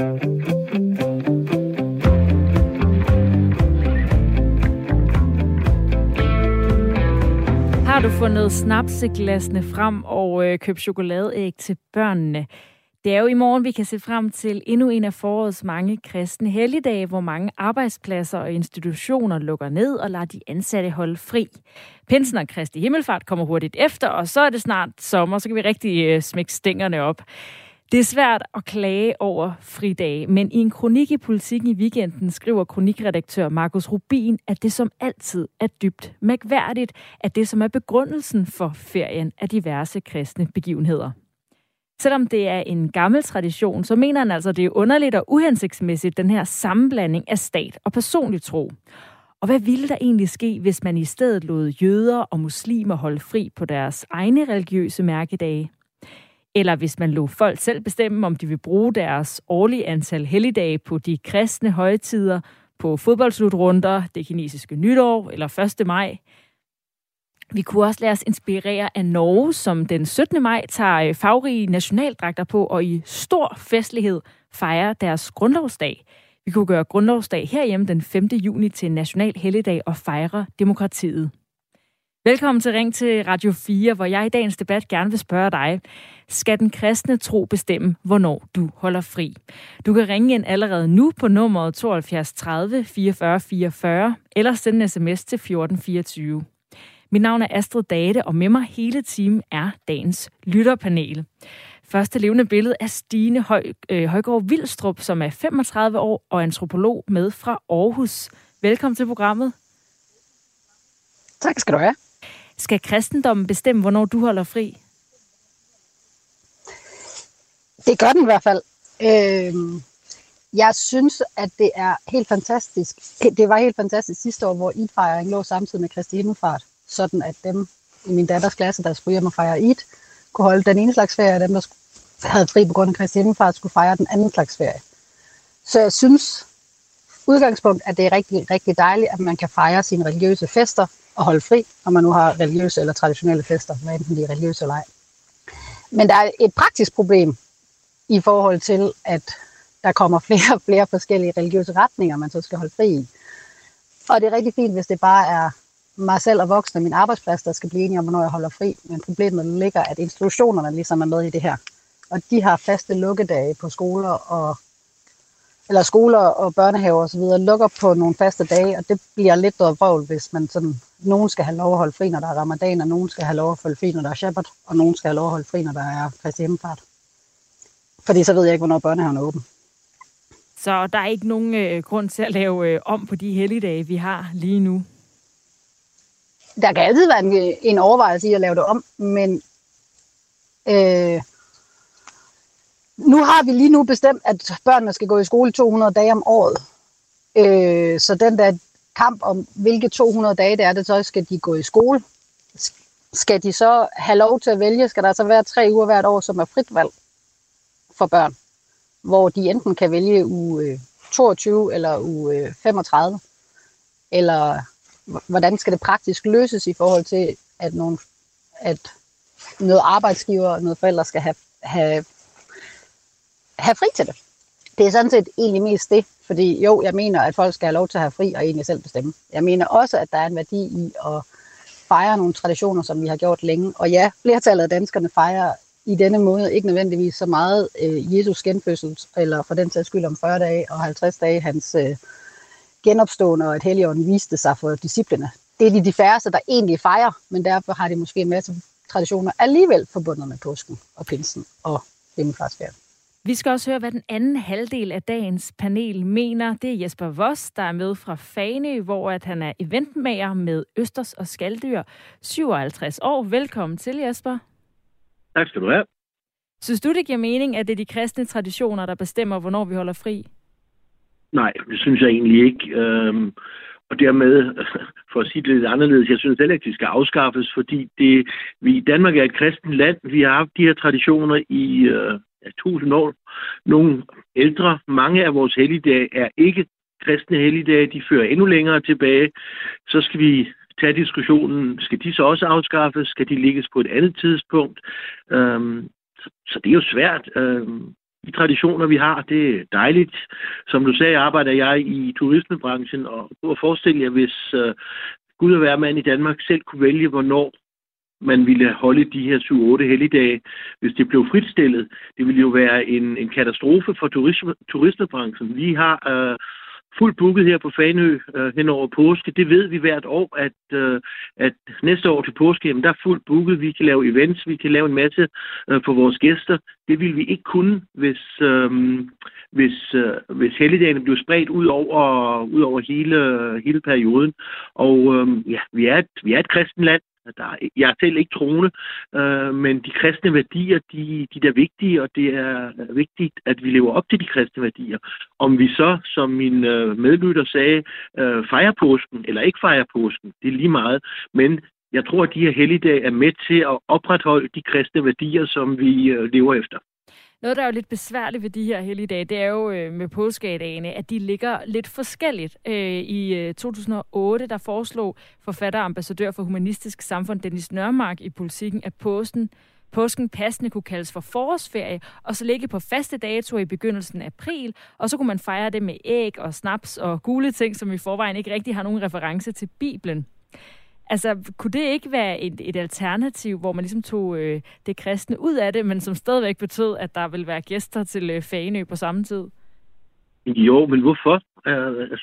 Har du fundet snapseglasene frem og øh, købt chokoladeæg til børnene? Det er jo i morgen, vi kan se frem til endnu en af forårets mange kristne helligdage, hvor mange arbejdspladser og institutioner lukker ned og lader de ansatte holde fri. Pinsen og Kristi Himmelfart kommer hurtigt efter, og så er det snart sommer, så kan vi rigtig øh, smække stængerne op. Det er svært at klage over fridage, men i en kronik i Politiken i weekenden skriver kronikredaktør Markus Rubin, at det som altid er dybt mærkværdigt, at det som er begrundelsen for ferien af diverse kristne begivenheder. Selvom det er en gammel tradition, så mener han altså, at det er underligt og uhensigtsmæssigt, den her sammenblanding af stat og personlig tro. Og hvad ville der egentlig ske, hvis man i stedet lod jøder og muslimer holde fri på deres egne religiøse mærkedage? Eller hvis man lå folk selv bestemme, om de vil bruge deres årlige antal helligdage på de kristne højtider, på fodboldslutrunder, det kinesiske nytår eller 1. maj. Vi kunne også lade os inspirere af Norge, som den 17. maj tager øh, farverige nationaldragter på og i stor festlighed fejrer deres grundlovsdag. Vi kunne gøre grundlovsdag herhjemme den 5. juni til national helligdag og fejre demokratiet. Velkommen til Ring til Radio 4, hvor jeg i dagens debat gerne vil spørge dig. Skal den kristne tro bestemme, hvornår du holder fri? Du kan ringe ind allerede nu på nummeret 72 30 44 44, eller sende en sms til 1424. Mit navn er Astrid Date, og med mig hele timen er dagens lytterpanel. Første levende billede er Stine Høj, øh, Højgaard Vildstrup, som er 35 år og antropolog med fra Aarhus. Velkommen til programmet. Tak skal du have. Skal kristendommen bestemme, hvornår du holder fri? Det gør den i hvert fald. Øh, jeg synes, at det er helt fantastisk. Det var helt fantastisk sidste år, hvor Eid-fejring lå samtidig med Kristi Himmelfart sådan at dem i min datters klasse, der skulle hjem og fejre Eid, kunne holde den ene slags ferie, og dem, der havde fri på grund af Kristi Himmelfart, skulle fejre den anden slags ferie. Så jeg synes, udgangspunkt, at det er rigtig, rigtig dejligt, at man kan fejre sine religiøse fester og holde fri, når man nu har religiøse eller traditionelle fester, hvad enten de er religiøse eller ej. Men der er et praktisk problem i forhold til, at der kommer flere og flere forskellige religiøse retninger, man så skal holde fri i. Og det er rigtig fint, hvis det bare er mig selv og voksne, min arbejdsplads, der skal blive enige om, hvornår jeg holder fri. Men problemet ligger, at institutionerne ligesom er med i det her. Og de har faste lukkedage på skoler og eller skoler og børnehaver osv. lukker på nogle faste dage, og det bliver lidt noget vrøvl, hvis man sådan, nogen skal have lov at holde fri, når der er ramadan, og nogen skal have lov at holde fri, når der er shabbat, og nogen skal have lov at holde fri, når der er Kristi Himmelfart. Fordi så ved jeg ikke, hvornår børnehaven er åben. Så der er ikke nogen øh, grund til at lave øh, om på de helligdage, vi har lige nu? der kan altid være en, en overvejelse i at lave det om, men øh, nu har vi lige nu bestemt, at børnene skal gå i skole 200 dage om året. Øh, så den der kamp om, hvilke 200 dage det er, det så skal de gå i skole. Skal de så have lov til at vælge? Skal der så være tre uger hvert år, som er frit valg for børn? Hvor de enten kan vælge uge øh, 22 eller uge øh, 35, eller hvordan skal det praktisk løses i forhold til, at, nogle, at noget arbejdsgiver og noget forældre skal have, have, have fri til det. Det er sådan set egentlig mest det, fordi jo, jeg mener, at folk skal have lov til at have fri og egentlig selv bestemme. Jeg mener også, at der er en værdi i at fejre nogle traditioner, som vi har gjort længe. Og ja, flertallet af danskerne fejrer i denne måde ikke nødvendigvis så meget øh, Jesus genfødsel, eller for den sags skyld om 40 dage og 50 dage hans øh, genopstående, og at Helligånden viste sig for disciplene. Det er de, de færreste, der egentlig fejrer, men derfor har de måske en masse traditioner alligevel forbundet med påsken og pinsen og himmelfartsferien. Vi skal også høre, hvad den anden halvdel af dagens panel mener. Det er Jesper Voss, der er med fra Fane, hvor at han er eventmager med Østers og Skaldyr. 57 år. Velkommen til, Jesper. Tak skal du have. Synes du, det giver mening, at det er de kristne traditioner, der bestemmer, hvornår vi holder fri? Nej, det synes jeg egentlig ikke. Øhm, og dermed, for at sige det lidt anderledes, jeg synes heller ikke, de skal afskaffes, fordi det, vi i Danmark er et kristent land. Vi har haft de her traditioner i øh, ja, tusind år. Nogle ældre, mange af vores helligdage er ikke kristne helligdage, de fører endnu længere tilbage. Så skal vi tage diskussionen, skal de så også afskaffes? Skal de ligges på et andet tidspunkt? Øhm, så, så det er jo svært. Øhm, de traditioner, vi har. Det er dejligt. Som du sagde, arbejder jeg i turismebranchen, og prøv at forestille jer, hvis øh, Gud og hver mand i Danmark selv kunne vælge, hvornår man ville holde de her 7-8 helligdage, hvis det blev fritstillet. Det ville jo være en, en katastrofe for turisme, turistbranchen. Vi har øh, fuldt booket her på Fanø øh, hen over påske. Det ved vi hvert år, at, øh, at næste år til påske, jamen, der er fuldt booket. Vi kan lave events, vi kan lave en masse øh, for vores gæster. Det ville vi ikke kunne, hvis, øh, hvis, øh, hvis helligdagene blev spredt ud over, ud over hele, hele perioden. Og øh, ja, vi er, et, vi er et kristen land, Altså, der er, jeg er selv ikke troende, øh, men de kristne værdier, de, de er vigtige, og det er vigtigt, at vi lever op til de kristne værdier. Om vi så, som min øh, medlytter sagde, øh, fejrer påsken eller ikke fejrer påsken, det er lige meget. Men jeg tror, at de her helligdage er med til at opretholde de kristne værdier, som vi øh, lever efter. Noget, der er jo lidt besværligt ved de her helligdage, det er jo øh, med påskedagene, at de ligger lidt forskelligt. Øh, I øh, 2008, der foreslog forfatter og ambassadør for Humanistisk Samfund Dennis Nørmark i politikken, at påsken påsken passende kunne kaldes for forårsferie, og så ligge på faste datoer i begyndelsen af april, og så kunne man fejre det med æg og snaps og gule ting, som i forvejen ikke rigtig har nogen reference til Bibelen. Altså, kunne det ikke være et, et alternativ, hvor man ligesom tog øh, det kristne ud af det, men som stadigvæk betød, at der vil være gæster til øh, Fanø på samme tid? Jo, men hvorfor? Uh,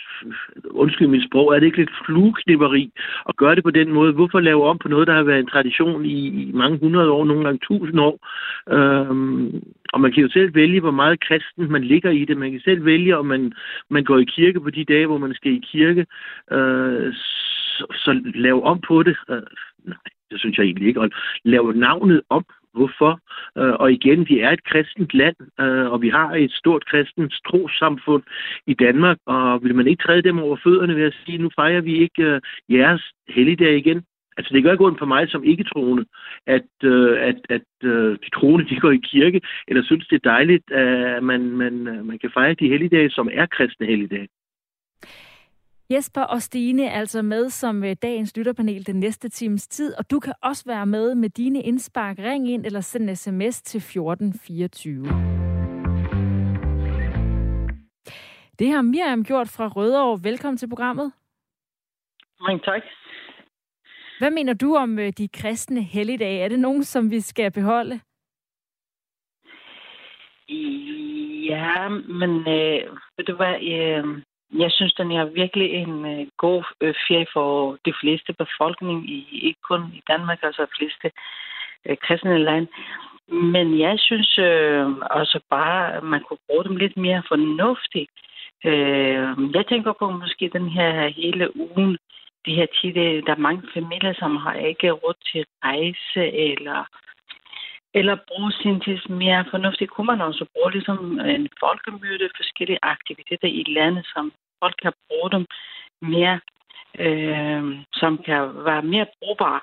undskyld mit sprog, er det ikke lidt flueknipperi at gøre det på den måde? Hvorfor lave om på noget, der har været en tradition i, i mange hundrede år, nogle gange tusind år? Uh, og man kan jo selv vælge, hvor meget kristen man ligger i det. Man kan selv vælge, om man, man går i kirke på de dage, hvor man skal i kirke. Uh, så, så lave om på det. Øh, nej, det synes jeg egentlig ikke. Og lave navnet om. Hvorfor? Øh, og igen, vi er et kristent land, øh, og vi har et stort kristent trosamfund i Danmark, og vil man ikke træde dem over fødderne ved at sige, nu fejrer vi ikke jeres helligdag igen? Altså, det gør ikke ondt for mig som ikke-troende, at, uh, at, at de troende de går i kirke, eller synes, det er dejligt, at man, man, man kan fejre de helligdage, som er kristne helligdage. Jesper og Stine er altså med som øh, dagens lytterpanel den næste times tid, og du kan også være med med dine indspark. Ring ind eller send sms til 1424. Det har Miriam gjort fra Rødovre. Velkommen til programmet. Mange tak. Hvad mener du om øh, de kristne helligdage? Er det nogen, som vi skal beholde? Ja, men øh, ved du hvad, øh, jeg synes, den er virkelig en øh, god øh, ferie for de fleste befolkning, i, ikke kun i Danmark, altså de fleste øh, kristne land. Men jeg synes øh, også bare, at man kunne bruge dem lidt mere fornuftigt. Øh, jeg tænker på måske den her hele ugen, de her tider, der er mange familier, som har ikke råd til rejse eller eller bruge sin tid mere fornuftigt, kunne man også bruge ligesom øh, en folkemøde, forskellige aktiviteter i landet, som folk kan bruge dem mere, øh, som kan være mere brugbare.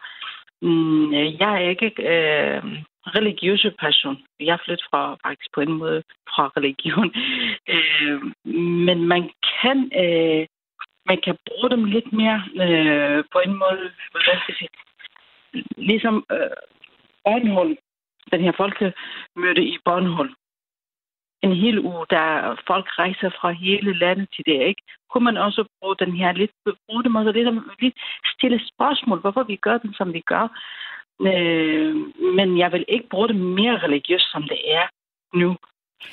Mm, øh, jeg er ikke øh, religiøse person. Jeg flytter fra, faktisk på en måde fra religion. Øh, men man kan, øh, man kan bruge dem lidt mere øh, på en måde, hvordan skal jeg sige, ligesom øh, Bornholm, den her folkemøde i Bornholm. En hel uge, der folk rejser fra hele landet til det, ikke? Kunne man også bruge den her lidt, bruge dem også lidt, lidt stille spørgsmål, hvorfor vi gør den, som vi gør. Øh, men jeg vil ikke bruge det mere religiøst, som det er nu.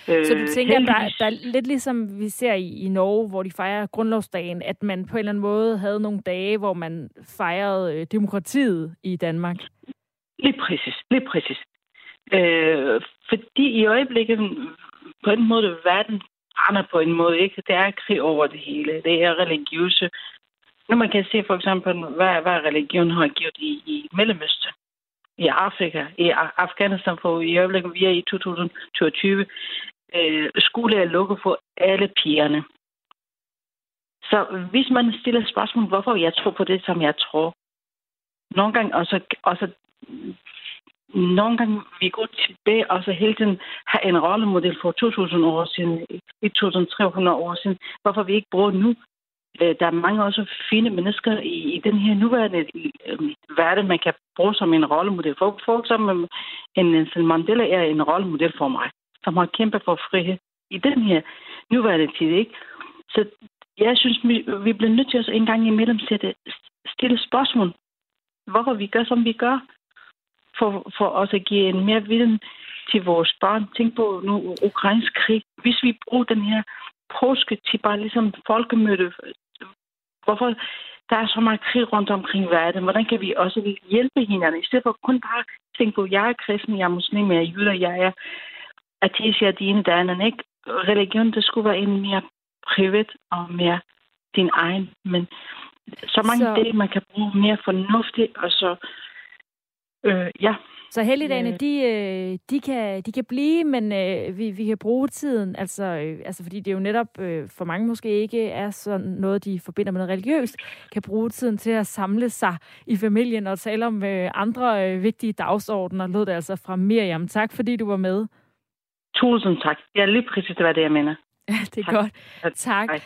Så du tænker, at der, der er lidt ligesom vi ser i, i Norge, hvor de fejrer grundlovsdagen, at man på en eller anden måde havde nogle dage, hvor man fejrede øh, demokratiet i Danmark? Lige præcis, lige præcis. Øh, fordi i øjeblikket, på en måde, verden brænder på en måde, ikke? Det er krig over det hele. Det er religiøse. Nu man kan se for eksempel, hvad, hvad religion har gjort i, i Mellemøsten, i Afrika, i Afghanistan, for i øjeblikket, vi er i 2022, øh, skole er lukket for alle pigerne. Så hvis man stiller spørgsmål, hvorfor jeg tror på det, som jeg tror, nogle gange også, også nogle gange vi går tilbage og så hele tiden har en rollemodel for 2000 år siden, i 2300 år siden. Hvorfor vi ikke bruger nu? Øh, der er mange også fine mennesker i, i den her nuværende øh, verden, man kan bruge som en rollemodel. For, for eksempel en Nelson Mandela er en rollemodel for mig. som har kæmpet for frihed i den her nuværende tid. Ikke? Så jeg synes, vi, vi bliver nødt til at en gang imellem sætte, stille spørgsmål. Hvorfor vi gør, som vi gør. For, for os at give en mere viden til vores børn. Tænk på nu ukrainsk krig. Hvis vi bruger den her påske til bare ligesom folkemøde, hvorfor der er så meget krig rundt omkring verden, hvordan kan vi også hjælpe hinanden, i stedet for kun bare tænke på, jeg er kristen, jeg er muslim, jeg er jyder, jeg er ateist, jeg er dine, der er ikke. Religion, det skulle være en mere privat og mere din egen, men så mange så... dele, man kan bruge mere fornuftigt, og så, øh, ja, så helligdagene, øh. de, øh, de, kan, de kan blive, men øh, vi, vi kan bruge tiden, altså, øh, altså fordi det jo netop øh, for mange måske ikke er sådan noget, de forbinder med noget religiøst, kan bruge tiden til at samle sig i familien og tale om øh, andre øh, vigtige dagsordner, lød det altså fra Miriam. Tak fordi du var med. Tusind tak. Ja, lige præcis, det var det, jeg mener. Ja, det er tak. godt. Tak. Hej.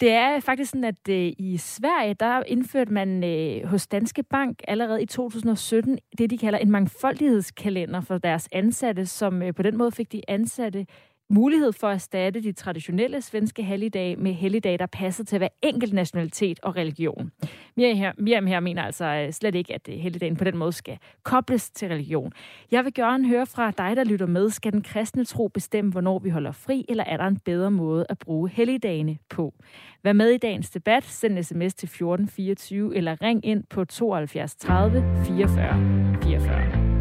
Det er faktisk sådan, at øh, i Sverige, der indførte man øh, hos Danske Bank allerede i 2017 det, de kalder en mangfoldighedskalender for deres ansatte, som øh, på den måde fik de ansatte mulighed for at erstatte de traditionelle svenske helligdage med helligdage, der passer til hver enkelt nationalitet og religion. Miriam her, Miriam her mener altså øh, slet ikke, at øh, helligdagen på den måde skal kobles til religion. Jeg vil gerne høre fra dig, der lytter med. Skal den kristne tro bestemme, hvornår vi holder fri, eller er der en bedre måde at bruge helligdagene på? Vær med i dagens debat. Send sms til 1424 eller ring ind på 72 30 44 44.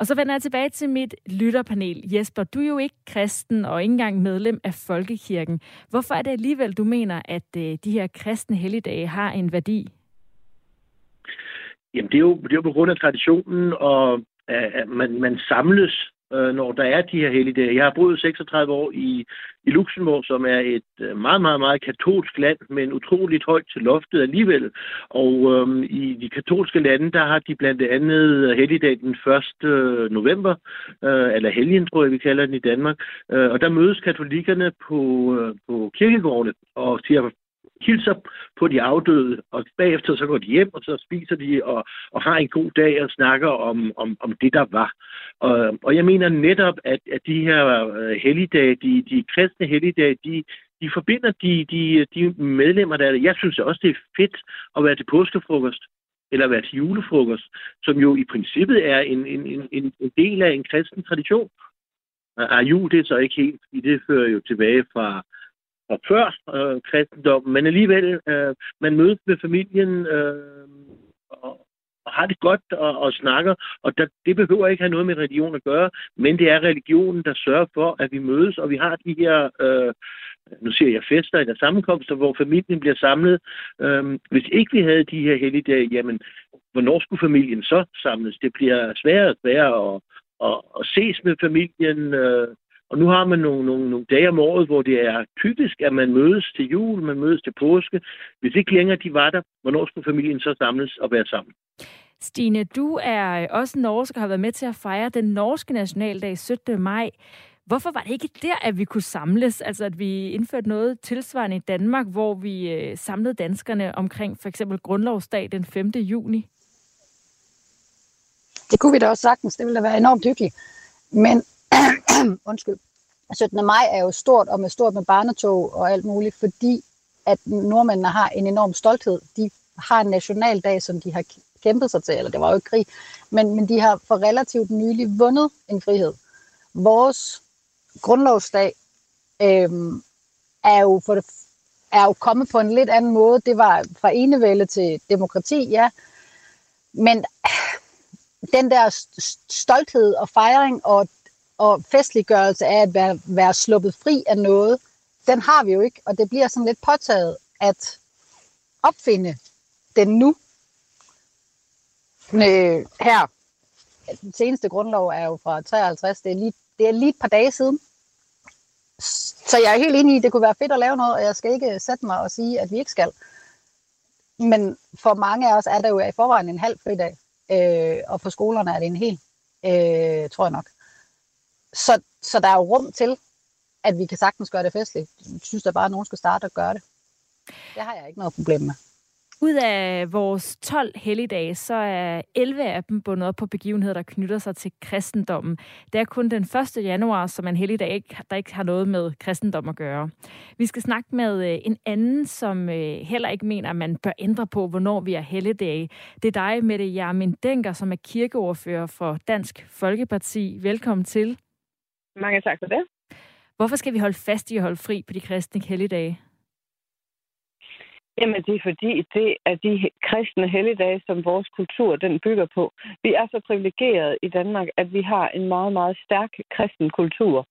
Og så vender jeg tilbage til mit lytterpanel. Jesper, du er jo ikke kristen og ikke engang medlem af Folkekirken. Hvorfor er det alligevel, du mener, at øh, de her kristne helligdage har en værdi? Jamen, det er jo, det er jo på grund af traditionen, og øh, at man, man samles øh, når der er de her helligdage. Jeg har boet 36 år i, i Luxembourg, som er et øh, meget, meget, meget katolsk land, men utroligt højt til loftet alligevel. Og øh, i de katolske lande, der har de blandt andet helligdag den 1. Øh, november, øh, eller helgen, tror jeg, vi kalder den i Danmark. Øh, og der mødes katolikkerne på, øh, på kirkegårdene og siger hilser på de afdøde, og bagefter så går de hjem, og så spiser de og, og har en god dag og snakker om, om, om det, der var. Og, og jeg mener netop, at, at de her øh, helligdage, de, de kristne helligdage, de, de forbinder de, de, de medlemmer, der er Jeg synes også, det er fedt at være til påskefrokost eller være til julefrokost, som jo i princippet er en, en, en, en del af en kristen tradition. Og jul, det er så ikke helt, fordi det fører jo tilbage fra, og før øh, kristendommen, men alligevel, øh, man mødes med familien øh, og, og har det godt og, og snakker, og der, det behøver ikke have noget med religion at gøre, men det er religionen, der sørger for, at vi mødes, og vi har de her, øh, nu siger jeg fester eller sammenkomster, hvor familien bliver samlet. Øh, hvis ikke vi havde de her helligdage, jamen, hvornår skulle familien så samles? Det bliver sværere og sværere at, at, at ses med familien, øh, og nu har man nogle, nogle, nogle dage om året, hvor det er typisk, at man mødes til jul, man mødes til påske. Hvis ikke længere de var der, hvornår skulle familien så samles og være sammen? Stine, du er også norsk og har været med til at fejre den norske nationaldag 17. maj. Hvorfor var det ikke der, at vi kunne samles? Altså, at vi indførte noget tilsvarende i Danmark, hvor vi øh, samlede danskerne omkring for eksempel Grundlovsdag den 5. juni? Det kunne vi da også sagtens. Det ville da være enormt hyggeligt. Men undskyld, 17. maj er jo stort, og med stort med barnetog og alt muligt, fordi at nordmændene har en enorm stolthed. De har en nationaldag, som de har kæmpet sig til, eller det var jo ikke krig, men, men de har for relativt nylig vundet en frihed. Vores grundlovsdag øh, er, jo for det, er jo kommet på en lidt anden måde. Det var fra enevælde til demokrati, ja. Men den der stolthed og fejring og og festliggørelse af at være, være sluppet fri af noget, den har vi jo ikke, og det bliver sådan lidt påtaget at opfinde den nu. Øh, her, den seneste grundlov er jo fra 53, det er lige, det er lige et par dage siden. Så jeg er helt enig i, at det kunne være fedt at lave noget, og jeg skal ikke sætte mig og sige, at vi ikke skal. Men for mange af os er der jo i forvejen en halv fridag, øh, og for skolerne er det en hel, øh, tror jeg nok. Så, så der er jo rum til, at vi kan sagtens gøre det festligt. Jeg synes da bare, at nogen skal starte og gøre det. Det har jeg ikke noget problem med. Ud af vores 12 helligdage, så er 11 af dem bundet op på begivenheder, der knytter sig til kristendommen. Det er kun den 1. januar, som er en helligdag, der ikke har noget med kristendom at gøre. Vi skal snakke med øh, en anden, som øh, heller ikke mener, at man bør ændre på, hvornår vi er helligdage. Det er dig, Mette Jermin Denker, som er kirkeordfører for Dansk Folkeparti. Velkommen til. Mange tak for det. Hvorfor skal vi holde fast i at holde fri på de kristne helligdage? Jamen, det er fordi, det er de kristne helligdage, som vores kultur den bygger på. Vi er så privilegerede i Danmark, at vi har en meget, meget stærk kristen kultur.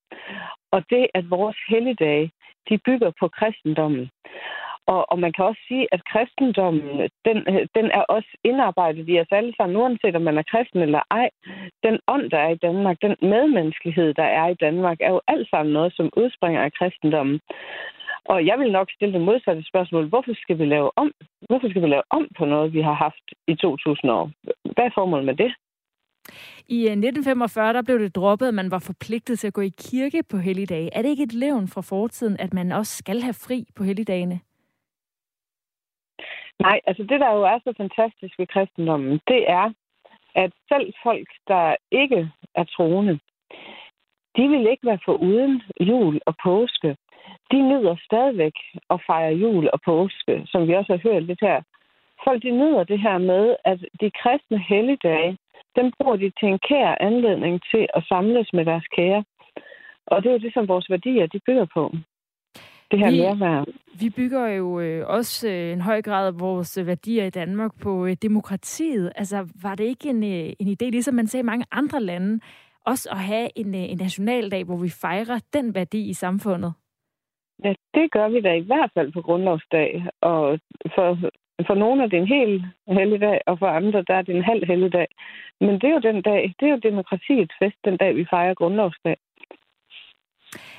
Og det, at vores helligdage, de bygger på kristendommen. Og, og man kan også sige, at kristendommen, den, den er også indarbejdet i os alle sammen, uanset om man er kristen eller ej. Den ånd, der er i Danmark, den medmenneskelighed, der er i Danmark, er jo alt sammen noget, som udspringer af kristendommen. Og jeg vil nok stille det modsatte spørgsmål. Hvorfor skal vi lave om? Hvorfor skal vi lave om på noget, vi har haft i 2000 år? Hvad er formålet med det? I øh, 1945 der blev det droppet, at man var forpligtet til at gå i kirke på helligdage. Er det ikke et levn fra fortiden, at man også skal have fri på helligdagene? Nej, altså det, der jo er så fantastisk ved kristendommen, det er, at selv folk, der ikke er troende, de vil ikke være for uden jul og påske de nyder stadigvæk at fejre jul og påske, som vi også har hørt lidt her. Folk de nyder det her med, at de kristne helligdage, dem bruger de til en kær anledning til at samles med deres kære. Og det er jo det, som vores værdier de bygger på. Det her vi, nærvær. Vi bygger jo øh, også øh, en høj grad af vores værdier i Danmark på øh, demokratiet. Altså, var det ikke en, øh, en idé, ligesom man ser i mange andre lande, også at have en, øh, en nationaldag, hvor vi fejrer den værdi i samfundet? Ja, det gør vi da i hvert fald på grundlovsdag. Og for, for nogle er det en hel helligdag, og for andre der er det en halv helligdag. Men det er jo den dag, det er jo demokratiets fest, den dag vi fejrer grundlovsdag.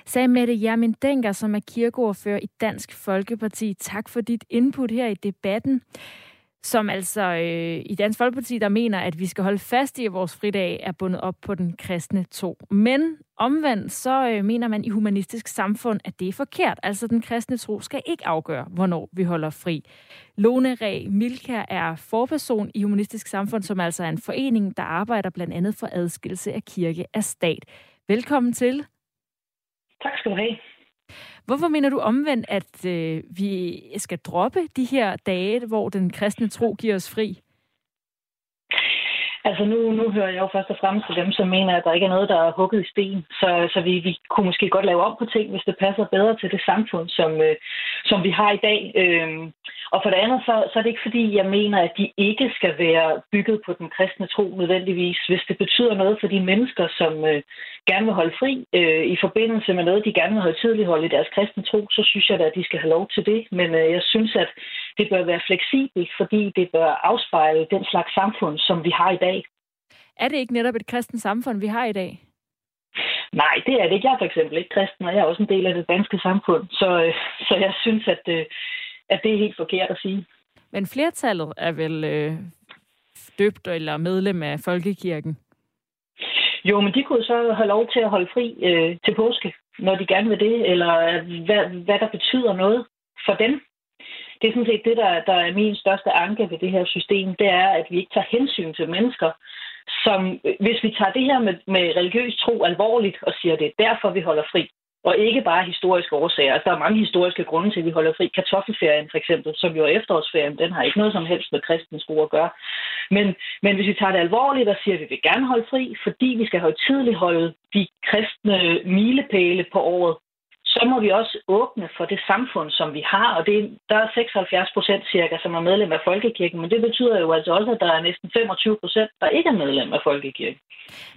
Sagde Mette Jermin Denker, som er kirkeordfører i Dansk Folkeparti. Tak for dit input her i debatten som altså øh, i Dansk Folkeparti, der mener, at vi skal holde fast i, at vores fridag er bundet op på den kristne tro. Men omvendt, så øh, mener man i humanistisk samfund, at det er forkert. Altså, den kristne tro skal ikke afgøre, hvornår vi holder fri. Lone Re Milka er forperson i humanistisk samfund, som altså er en forening, der arbejder blandt andet for adskillelse af kirke af stat. Velkommen til. Tak skal du have. Hvorfor mener du omvendt, at øh, vi skal droppe de her dage, hvor den kristne tro giver os fri? Altså nu, nu hører jeg jo først og fremmest til dem, som mener, at der ikke er noget, der er hugget i sten. Så, så vi, vi kunne måske godt lave om på ting, hvis det passer bedre til det samfund, som, øh, som vi har i dag. Øhm, og for det andet, så, så er det ikke fordi, jeg mener, at de ikke skal være bygget på den kristne tro nødvendigvis. Hvis det betyder noget for de mennesker, som øh, gerne vil holde fri øh, i forbindelse med noget, de gerne vil holde tidligt holde i deres kristne tro, så synes jeg da, at de skal have lov til det. Men øh, jeg synes, at det bør være fleksibelt, fordi det bør afspejle den slags samfund, som vi har i dag. Er det ikke netop et kristent samfund, vi har i dag? Nej, det er det ikke. Jeg er for eksempel ikke kristen, og jeg er også en del af det danske samfund. Så, øh, så jeg synes, at, øh, at det er helt forkert at sige. Men flertallet er vel øh, døbt eller medlem af Folkekirken? Jo, men de kunne så have lov til at holde fri øh, til påske, når de gerne vil det, eller hvad, hvad der betyder noget for dem. Det er sådan set det, der, der er min største anke ved det her system, det er, at vi ikke tager hensyn til mennesker, som, hvis vi tager det her med, med religiøs tro alvorligt og siger, at det er derfor, vi holder fri, og ikke bare historiske årsager. Altså, der er mange historiske grunde til, at vi holder fri. Kartoffelferien for eksempel, som jo er efterårsferien, den har ikke noget som helst med kristens tro at gøre. Men, men hvis vi tager det alvorligt og siger, at vi vil gerne holde fri, fordi vi skal tidligt holde de kristne milepæle på året, så må vi også åbne for det samfund, som vi har. Og det, der er 76 procent cirka, som er medlem af Folkekirken, men det betyder jo altså også, at der er næsten 25 procent, der ikke er medlem af Folkekirken.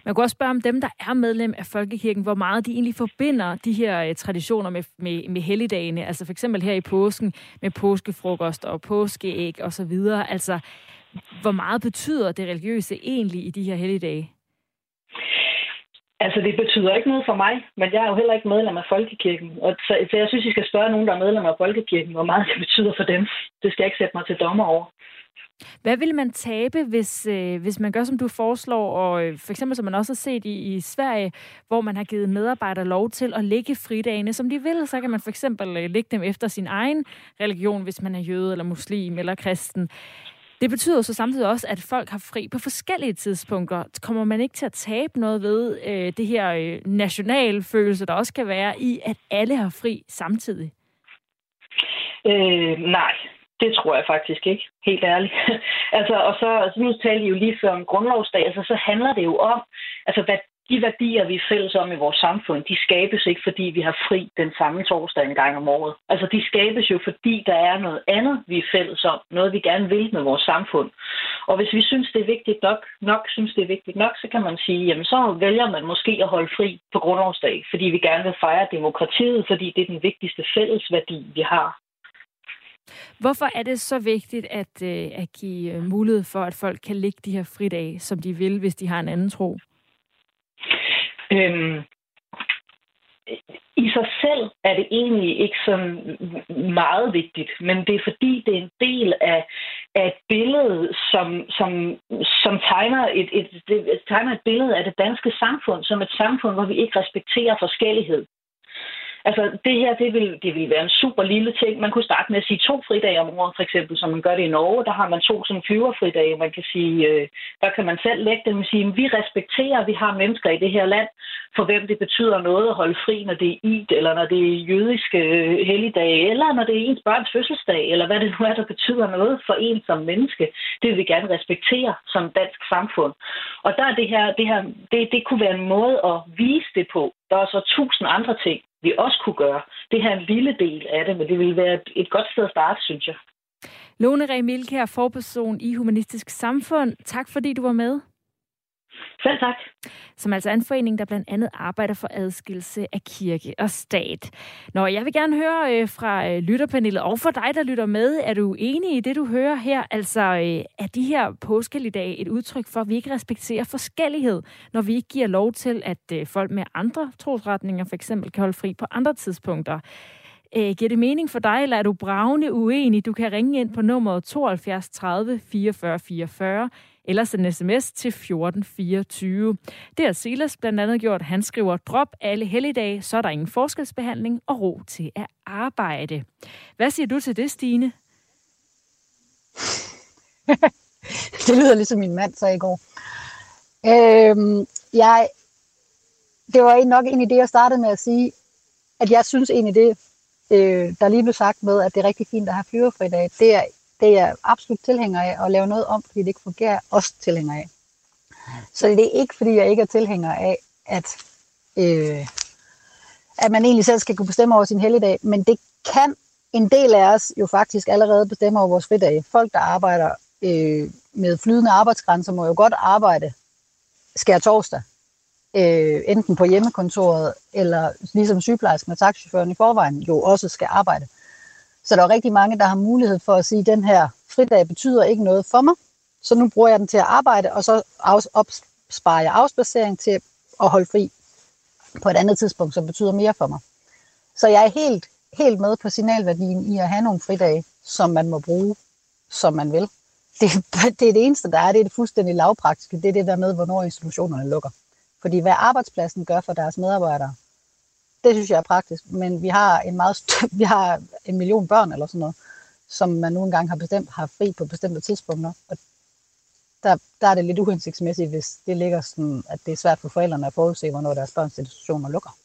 Man kan også spørge om dem, der er medlem af Folkekirken, hvor meget de egentlig forbinder de her øh, traditioner med, med, med helligdagene. Altså for eksempel her i påsken med påskefrokost og påskeæg osv. Altså, hvor meget betyder det religiøse egentlig i de her helligdage? Altså, det betyder ikke noget for mig, men jeg er jo heller ikke medlem af Folkekirken. Og så, så jeg synes, I skal spørge nogen, der er medlem af Folkekirken, hvor meget det betyder for dem. Det skal jeg ikke sætte mig til dommer over. Hvad vil man tabe, hvis, øh, hvis man gør, som du foreslår, og øh, for eksempel som man også har set i, i Sverige, hvor man har givet medarbejdere lov til at lægge fridagene, som de vil, så kan man for eksempel øh, lægge dem efter sin egen religion, hvis man er jøde eller muslim eller kristen. Det betyder så samtidig også, at folk har fri på forskellige tidspunkter. Kommer man ikke til at tabe noget ved øh, det her øh, nationalfølelse, der også kan være i, at alle har fri samtidig? Øh, nej, det tror jeg faktisk ikke, helt ærligt. altså, og så, altså, nu talte I jo lige før om grundlovsdag, altså, så handler det jo om, altså, hvad de værdier, vi er fælles om i vores samfund, de skabes ikke, fordi vi har fri den samme torsdag en gang om året. Altså, de skabes jo, fordi der er noget andet, vi er fælles om. Noget, vi gerne vil med vores samfund. Og hvis vi synes, det er vigtigt nok, nok synes, det er vigtigt nok, så kan man sige, jamen så vælger man måske at holde fri på grundlovsdag, fordi vi gerne vil fejre demokratiet, fordi det er den vigtigste fællesværdi, vi har. Hvorfor er det så vigtigt at, øh, at give øh, mulighed for, at folk kan ligge de her fridage, som de vil, hvis de har en anden tro? Øhm, I sig selv er det egentlig ikke så meget vigtigt, men det er fordi, det er en del af, af et billede, som, som, som tegner, et, et, et, tegner et billede af det danske samfund som et samfund, hvor vi ikke respekterer forskellighed. Altså, det her, det vil, det vil være en super lille ting. Man kunne starte med at sige to fridage om året, for eksempel, som man gør det i Norge. Der har man to sådan flyverfridage. Man kan sige, øh, der kan man selv lægge dem og sige, at vi respekterer, at vi har mennesker i det her land, for hvem det betyder noget at holde fri, når det er id, eller når det er jødiske øh, helligdage, eller når det er ens børns fødselsdag, eller hvad det nu er, der betyder noget for en som menneske. Det vil vi gerne respektere som dansk samfund. Og der er det her, det her det, det kunne være en måde at vise det på. Der er så tusind andre ting, vi også kunne gøre. Det her er en lille del af det, men det ville være et, godt sted at starte, synes jeg. Lone Ræ er forperson i Humanistisk Samfund. Tak fordi du var med. Selv tak. Som altså er en forening, der blandt andet arbejder for adskillelse af kirke og stat. Nå, jeg vil gerne høre øh, fra øh, lytterpanelet, og for dig, der lytter med, er du enig i det, du hører her? Altså, øh, er de her påskeligdage et udtryk for, at vi ikke respekterer forskellighed, når vi ikke giver lov til, at øh, folk med andre trosretninger for eksempel kan holde fri på andre tidspunkter? Øh, giver det mening for dig, eller er du bravende uenig? Du kan ringe ind på nummeret 72 30 44 44 eller send en sms til 1424. Det har Silas blandt andet gjort. Han skriver, drop alle helligdage, så er der ingen forskelsbehandling og ro til at arbejde. Hvad siger du til det, Stine? det lyder ligesom min mand sagde i går. Øhm, jeg, det var nok en idé, jeg startede med at sige, at jeg synes egentlig det, øh, der lige blev sagt med, at det er rigtig fint at have flyverfri dag, det er det er jeg absolut tilhænger af, at lave noget om, fordi det ikke fungerer, også tilhænger af. Så det er ikke, fordi jeg ikke er tilhænger af, at, øh, at man egentlig selv skal kunne bestemme over sin helligdag, men det kan en del af os jo faktisk allerede bestemme over vores fridage. Folk, der arbejder øh, med flydende arbejdsgrænser, må jo godt arbejde skær torsdag. Øh, enten på hjemmekontoret, eller ligesom sygeplejersken og taxichaufføren i forvejen jo også skal arbejde. Så der er rigtig mange, der har mulighed for at sige, at den her fridag betyder ikke noget for mig, så nu bruger jeg den til at arbejde, og så opsparer jeg afspacering til at holde fri på et andet tidspunkt, som betyder mere for mig. Så jeg er helt, helt med på signalværdien i at have nogle fridage, som man må bruge, som man vil. Det, det er det eneste, der er. Det er det fuldstændig lavpraktiske. Det er det der med, hvornår institutionerne lukker. Fordi hvad arbejdspladsen gør for deres medarbejdere, det synes jeg er praktisk. Men vi har en meget vi har en million børn eller sådan noget, som man nogle gange har bestemt har fri på bestemte tidspunkter. Og der, der er det lidt uhensigtsmæssigt, hvis det ligger sådan, at det er svært for forældrene at forudse, hvornår deres børns institutioner lukker.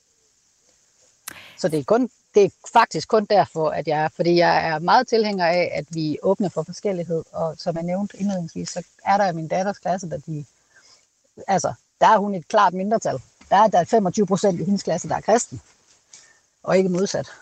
Så det er, kun, det er faktisk kun derfor, at jeg er, fordi jeg er meget tilhænger af, at vi åbner for forskellighed, og som jeg nævnte indledningsvis, så er der i min datters klasse, der de, altså, der er hun et klart mindretal der er der 25 procent i hendes klasse, der er kristen, og ikke modsat.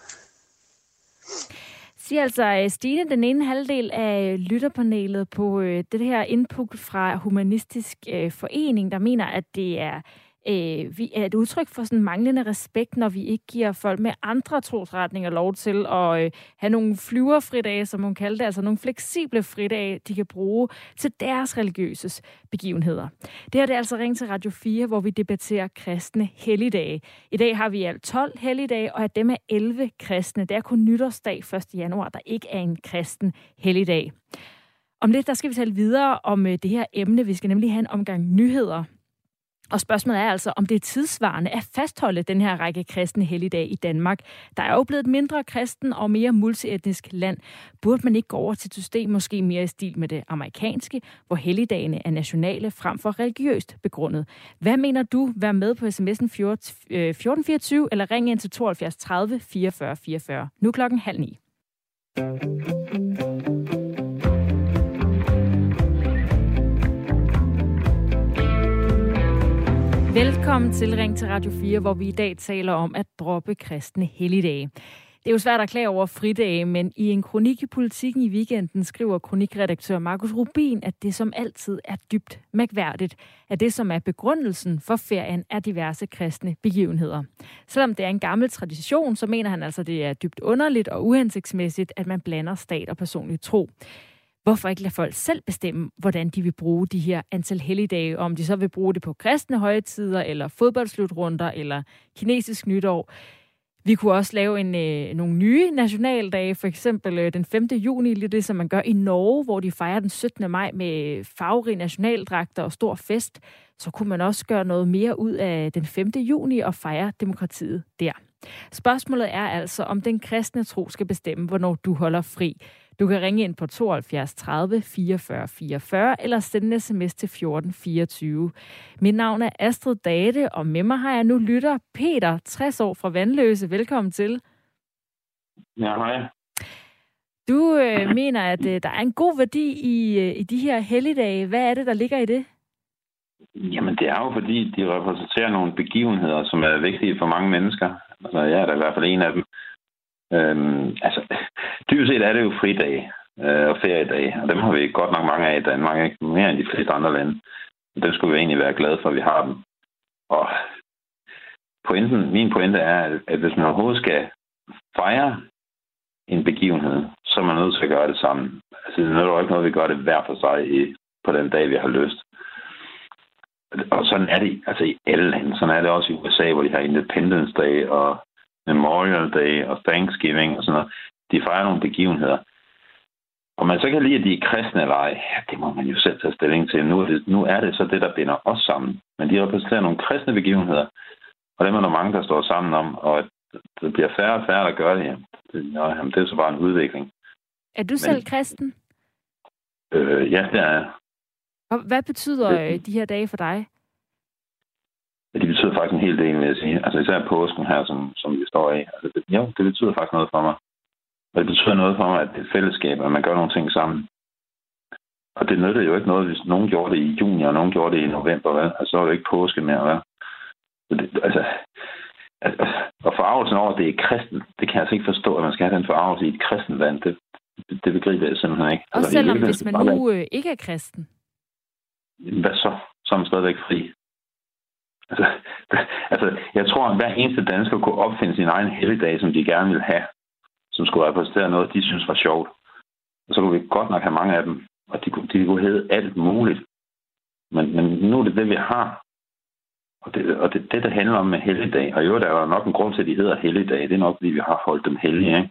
Siger altså øh, Stine, den ene halvdel af øh, lytterpanelet på øh, det her input fra Humanistisk Forening, der mener, at det er øh, vi er et udtryk for sådan manglende respekt, når vi ikke giver folk med andre trosretninger lov til at øh, have nogle flyverfridage, som hun kaldte det, altså nogle fleksible fridage, de kan bruge til deres religiøse begivenheder. Det her det er altså Ring til Radio 4, hvor vi debatterer kristne helligdage. I dag har vi alt 12 helligdage, og af dem er 11 kristne. Det er kun nytårsdag 1. januar, der ikke er en kristen helligdag. Om lidt, der skal vi tale videre om øh, det her emne. Vi skal nemlig have en omgang nyheder. Og spørgsmålet er altså, om det er tidsvarende at fastholde den her række kristne helligdage i Danmark. Der er jo blevet et mindre kristen og mere multietnisk land. Burde man ikke gå over til et system måske mere i stil med det amerikanske, hvor helligdagene er nationale frem for religiøst begrundet? Hvad mener du? Vær med på sms'en 1424 øh, eller ring ind til 72 30 44 44. Nu klokken halv ni. Velkommen til Ring til Radio 4, hvor vi i dag taler om at droppe kristne helligdage. Det er jo svært at klage over fridage, men i en kronik i Politiken i weekenden skriver kronikredaktør Markus Rubin, at det som altid er dybt mærkværdigt, at det som er begrundelsen for ferien er diverse kristne begivenheder. Selvom det er en gammel tradition, så mener han altså, at det er dybt underligt og uhensigtsmæssigt, at man blander stat og personlig tro. Hvorfor ikke lade folk selv bestemme, hvordan de vil bruge de her antal helligdage, om de så vil bruge det på kristne højtider, eller fodboldslutrunder, eller kinesisk nytår. Vi kunne også lave en, øh, nogle nye nationaldage, for eksempel øh, den 5. juni, lidt det som man gør i Norge, hvor de fejrer den 17. maj med farverige nationaldragter og stor fest. Så kunne man også gøre noget mere ud af den 5. juni og fejre demokratiet der. Spørgsmålet er altså, om den kristne tro skal bestemme, hvornår du holder fri. Du kan ringe ind på 72 30 44 44 eller sende en sms til 14 24. Mit navn er Astrid Date, og med mig har jeg nu lytter Peter, 60 år fra Vandløse. Velkommen til. Ja, hej. Du øh, mener, at øh, der er en god værdi i, øh, i de her helligdage. Hvad er det, der ligger i det? Jamen, det er jo fordi, de repræsenterer nogle begivenheder, som er vigtige for mange mennesker. Altså, jeg er da i hvert fald en af dem. Øhm, altså, dybest set er det jo fridage øh, og feriedage, og dem har vi godt nok mange af i Danmark, ikke? mere end de fleste andre lande. Dem skulle vi egentlig være glade for, at vi har dem. Og pointen, min pointe er, at hvis man overhovedet skal fejre en begivenhed, så er man nødt til at gøre det sammen. Altså, det er jo ikke noget, vi gør det hver for sig i, på den dag, vi har lyst. Og sådan er det altså i alle lande. Sådan er det også i USA, hvor de har Independence Day og Memorial Day og Thanksgiving og sådan noget. De fejrer nogle begivenheder. Og man så kan lide, at de er kristne eller ej, det må man jo selv tage stilling til. Nu er, det, nu er det så det, der binder os sammen. Men de repræsenterer nogle kristne begivenheder, og dem er der mange, der står sammen om, og at det bliver færre og færre, der gør det. Det, jamen, det er så bare en udvikling. Er du Men, selv kristen? Øh, ja, det er jeg. Og hvad betyder det, de her dage for dig? De betyder faktisk en hel del, vil jeg sige. Altså især påsken her, som, som vi står i. Altså, det, jo, det betyder faktisk noget for mig. Og det betyder noget for mig, at det er fællesskab, at man gør nogle ting sammen. Og det nytter jo ikke noget, hvis nogen gjorde det i juni, og nogen gjorde det i november, hvad? Altså, så er det ikke påske mere, hvad? Det, altså, altså, og forarvelsen over, at det er kristen, det kan jeg altså ikke forstå, at man skal have den forarvelse i et kristen land. Det, det, det begriber jeg simpelthen ikke. Og altså, selvom hvis man nu øh, ikke er kristen? Hvad så? Så er man stadigvæk fri. Altså, altså, jeg tror, at hver eneste dansker kunne opfinde sin egen helligdag, som de gerne ville have, som skulle repræsentere noget, de synes var sjovt. Og så kunne vi godt nok have mange af dem, og de, kunne, de kunne hedde alt muligt. Men, men nu er det det, vi har. Og det, og det, det, der handler om med helligdag, og jo, der er jo nok en grund til, at de hedder helligdag, det er nok, fordi vi har holdt dem hellige. Ikke?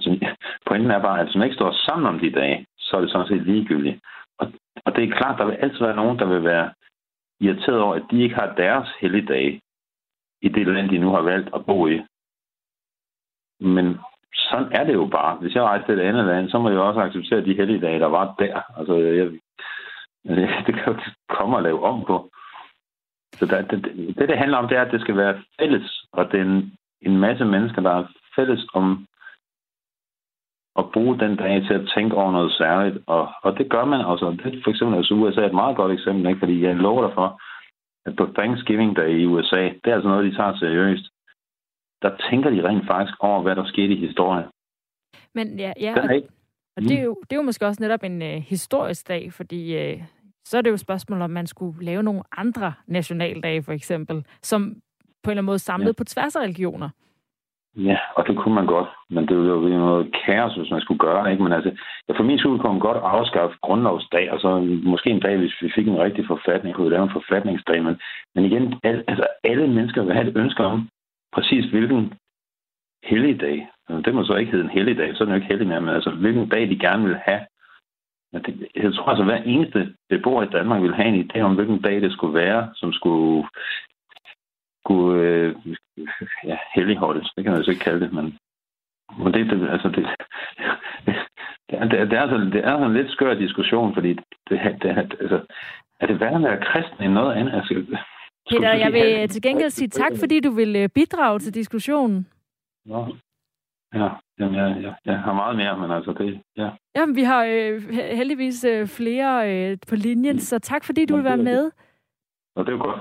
Så pointen er bare, at hvis man ikke står sammen om de dage, så er det sådan set ligegyldigt. Og, og det er klart, der vil altid være nogen, der vil være irriteret over, at de ikke har deres helligdage i det land, de nu har valgt at bo i. Men sådan er det jo bare. Hvis jeg rejste til et andet land, så må jeg også acceptere de helligdage, der var der. Altså, jeg, det kan jo ikke komme og lave om på. Så der, det, det, det handler om, det er, at det skal være fælles, og det er en, en masse mennesker, der er fælles om at bruge den dag til at tænke over noget særligt. Og, og det gør man altså. Det for eksempel altså USA er et meget godt eksempel, ikke? fordi jeg lover dig for, at på Thanksgiving Day i USA, det er altså noget, de tager seriøst. Der tænker de rent faktisk over, hvad der skete i historien. Men ja, ja og, og det, er jo, det er jo måske også netop en uh, historisk dag, fordi uh, så er det jo et spørgsmål, om man skulle lave nogle andre nationaldage, for eksempel, som på en eller anden måde samlet ja. på tværs af religioner. Ja, og det kunne man godt, men det ville jo være noget kaos, hvis man skulle gøre det. Ikke? Men altså, ja, for min skyld kunne man godt afskaffe grundlovsdag, og så måske en dag, hvis vi fik en rigtig forfatning, kunne vi lave en forfatningsdag. Men, men igen, al, altså, alle mennesker vil have et ønske om præcis hvilken helligdag. Altså, det må så ikke hedde en helligdag, så er den jo ikke hellig mere, men altså hvilken dag de gerne vil have. Men det, jeg tror altså, hver eneste beboer i Danmark vil have en idé om, hvilken dag det skulle være, som skulle, skulle øh, ja, helligholdes. Det kan man altså ikke kalde det, men, men det, det, altså, det, det, er, det, er, det, er altså, det er altså en lidt skør diskussion, fordi det, det, altså, er det værd at være kristen end noget andet? Altså, Peter, jeg vil til gengæld sige tak, fordi du vil øh, bidrage til diskussionen. Nå. Ja, jamen, jeg, jeg, jeg har meget mere, men altså det, ja. Jamen, vi har øh, heldigvis øh, flere øh, på linjen, så tak fordi du vil være med. Og det er godt.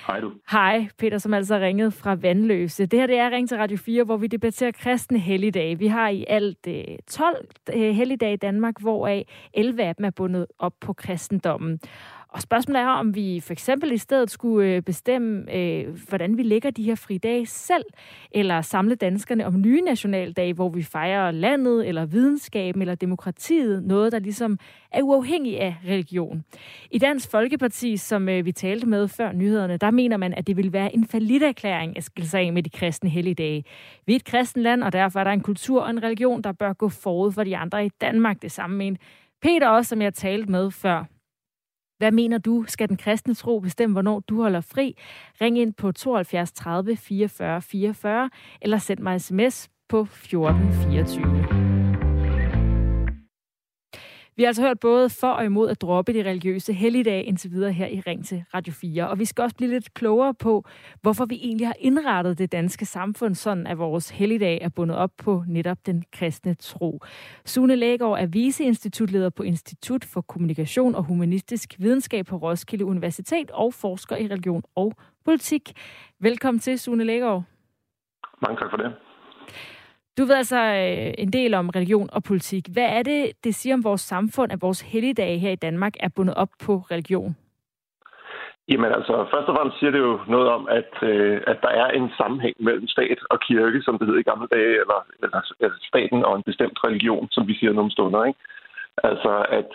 Hej du. Hej, Peter, som altså ringet fra Vandløse. Det her det er Ring til Radio 4, hvor vi debatterer kristne helligdage. Vi har i alt øh, 12 øh, helligdage i Danmark, hvoraf 11 af dem er bundet op på kristendommen. Og spørgsmålet er, om vi for eksempel i stedet skulle øh, bestemme, øh, hvordan vi lægger de her fridage selv, eller samle danskerne om nye nationaldage, hvor vi fejrer landet, eller videnskaben, eller demokratiet, noget, der ligesom er uafhængig af religion. I Dansk Folkeparti, som øh, vi talte med før nyhederne, der mener man, at det vil være en erklæring at skille sig af med de kristne helligdage. Vi er et kristent land, og derfor er der en kultur og en religion, der bør gå forud for de andre i Danmark. Det samme mente Peter også, som jeg talte med før. Hvad mener du? Skal den kristne tro bestemme, hvornår du holder fri? Ring ind på 72 30 44 44, eller send mig sms på 1424. Vi har altså hørt både for og imod at droppe de religiøse helligdage indtil videre her i Ring til Radio 4. Og vi skal også blive lidt klogere på, hvorfor vi egentlig har indrettet det danske samfund sådan, at vores helligdag er bundet op på netop den kristne tro. Sune Lægaard er viceinstitutleder på Institut for Kommunikation og Humanistisk Videnskab på Roskilde Universitet og forsker i religion og politik. Velkommen til, Sune Lægaard. Mange tak for det. Du ved altså øh, en del om religion og politik. Hvad er det, det siger om vores samfund, at vores helligdage her i Danmark er bundet op på religion? Jamen altså, først og fremmest siger det jo noget om, at, øh, at der er en sammenhæng mellem stat og kirke, som det hed i gamle dage, eller, eller, eller staten og en bestemt religion, som vi siger nogle stunder. Ikke? Altså, at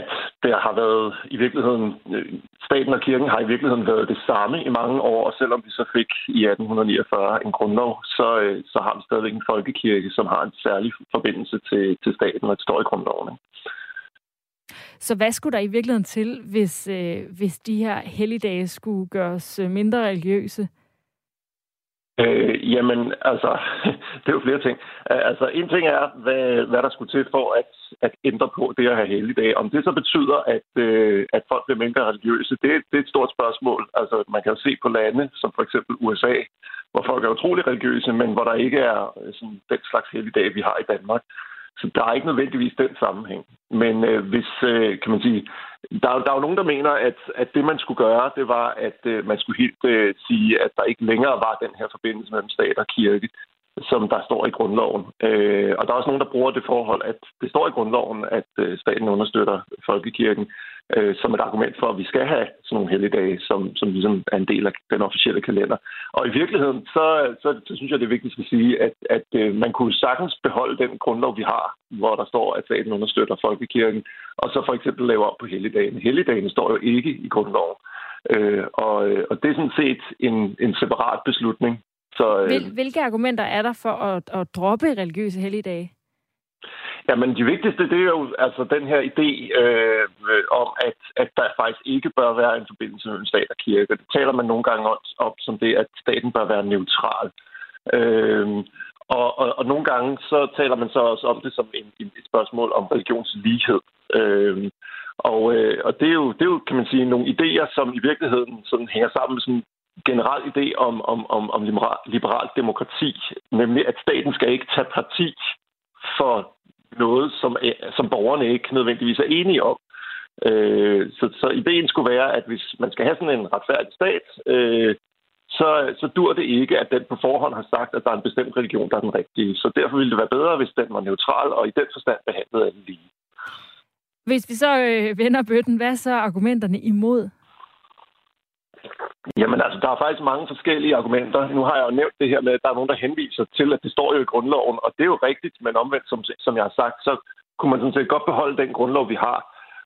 at der har været i virkeligheden, øh, staten og kirken har i virkeligheden været det samme i mange år, og selvom vi så fik i 1849 en grundlov, så, øh, så har vi stadigvæk en folkekirke, som har en særlig forbindelse til, til staten, og det står i grundloven. Så hvad skulle der i virkeligheden til, hvis, øh, hvis de her helligdage skulle gøres øh, mindre religiøse? Øh, jamen, altså, det er jo flere ting. Altså, en ting er, hvad, hvad der skulle til for at, at ændre på det at have helligdag. Om det så betyder, at, øh, at folk bliver mindre religiøse, det, det er et stort spørgsmål. Altså, man kan jo se på lande, som for eksempel USA, hvor folk er utrolig religiøse, men hvor der ikke er øh, sådan, den slags helligdag, vi har i Danmark. Så der er ikke nødvendigvis den sammenhæng. Men øh, hvis, øh, kan man sige, der, der er jo nogen, der mener, at, at det, man skulle gøre, det var, at øh, man skulle helt øh, sige, at der ikke længere var den her forbindelse mellem stat og kirke som der står i grundloven. Øh, og der er også nogen, der bruger det forhold, at det står i grundloven, at øh, staten understøtter folkekirken øh, som et argument for, at vi skal have sådan nogle helligdage, som, som ligesom er en del af den officielle kalender. Og i virkeligheden, så, så, så synes jeg, det er vigtigt at sige, at, at øh, man kunne sagtens beholde den grundlov, vi har, hvor der står, at staten understøtter folkekirken, og så for eksempel lave op på helligdagen. Helligdagen står jo ikke i grundloven. Øh, og, øh, og det er sådan set en, en separat beslutning, så, øh, Hvil, hvilke argumenter er der for at, at droppe religiøse helligdage? Jamen, det vigtigste, det er jo altså den her idé øh, om, at, at der faktisk ikke bør være en forbindelse mellem stat og kirke. Det taler man nogle gange op som det, at staten bør være neutral. Øh, og, og, og nogle gange så taler man så også om det som en, et spørgsmål om religionslighed. Øh, og, øh, og det, er jo, det er jo, kan man sige, nogle idéer, som i virkeligheden sådan hænger sammen med sådan generel idé om, om, om, om liberal, liberal demokrati, nemlig at staten skal ikke tage parti for noget, som, som borgerne ikke nødvendigvis er enige om. Øh, så, så ideen skulle være, at hvis man skal have sådan en retfærdig stat, øh, så, så dur det ikke, at den på forhånd har sagt, at der er en bestemt religion, der er den rigtige. Så derfor ville det være bedre, hvis den var neutral og i den forstand behandlede alle lige. Hvis vi så øh, vender bøtten, hvad er så argumenterne imod? Jamen altså, der er faktisk mange forskellige argumenter. Nu har jeg jo nævnt det her med, at der er nogen, der henviser til, at det står jo i grundloven, og det er jo rigtigt, men omvendt, som, som jeg har sagt, så kunne man sådan set godt beholde den grundlov, vi har,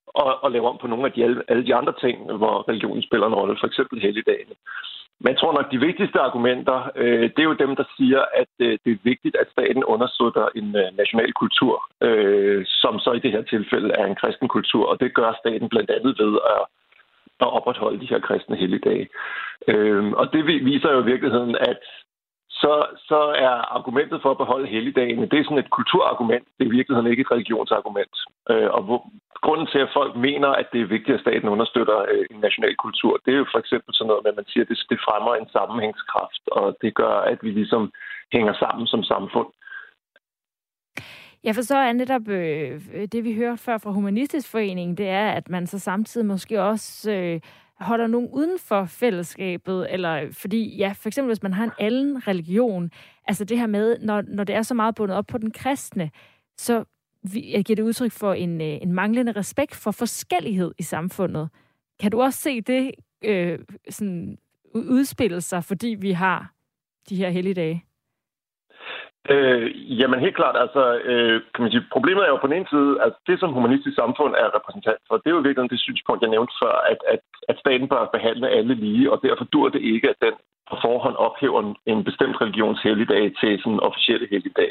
og, og lave om på nogle af de, alle, de andre ting, hvor religionen spiller en rolle, for eksempel helligdagene. Men jeg tror nok, de vigtigste argumenter, øh, det er jo dem, der siger, at øh, det er vigtigt, at staten understøtter en øh, national kultur, øh, som så i det her tilfælde er en kristen kultur, og det gør staten blandt andet ved at, at opretholde de her kristne helligdage. Øh, og det viser jo i virkeligheden, at så, så er argumentet for at beholde helligdagene, det er sådan et kulturargument. Det er i virkeligheden ikke et religionsargument. Øh, og hvor, grunden til, at folk mener, at det er vigtigt, at staten understøtter øh, en national kultur, det er jo for eksempel sådan noget med, at man siger, at det, det fremmer en sammenhængskraft, og det gør, at vi ligesom hænger sammen som samfund. Øh, for så er netop øh, det, vi hørte før fra Humanistisk Forening, det er, at man så samtidig måske også øh, holder nogen uden for fællesskabet, eller fordi, ja, for eksempel hvis man har en anden religion, altså det her med, når, når det er så meget bundet op på den kristne, så jeg giver det udtryk for en, øh, en manglende respekt for forskellighed i samfundet. Kan du også se det øh, sådan udspille sig, fordi vi har de her helligdage? Øh, jamen helt klart, altså, øh, kan man sige, problemet er jo på den ene side, at det som humanistisk samfund er repræsentant for, det er jo virkelig det synspunkt, jeg nævnte før, at, at, at staten bør behandle alle lige, og derfor dur det ikke, at den på forhånd ophæver en, en bestemt religions helligdag til sådan en officielle helligdag.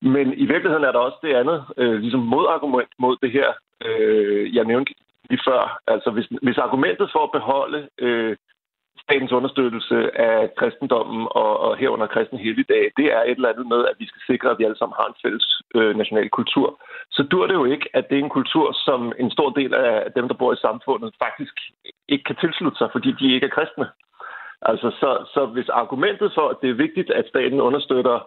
Men i virkeligheden er der også det andet, øh, ligesom modargument mod det her, øh, jeg nævnte lige før. Altså hvis, hvis argumentet for at beholde øh, statens understøttelse af kristendommen og, og herunder kristen helligdag, det er et eller andet med, at vi skal sikre, at vi alle sammen har en fælles øh, national kultur. Så dur det jo ikke, at det er en kultur, som en stor del af dem, der bor i samfundet, faktisk ikke kan tilslutte sig, fordi de ikke er kristne. Altså, så, så hvis argumentet for, at det er vigtigt, at staten understøtter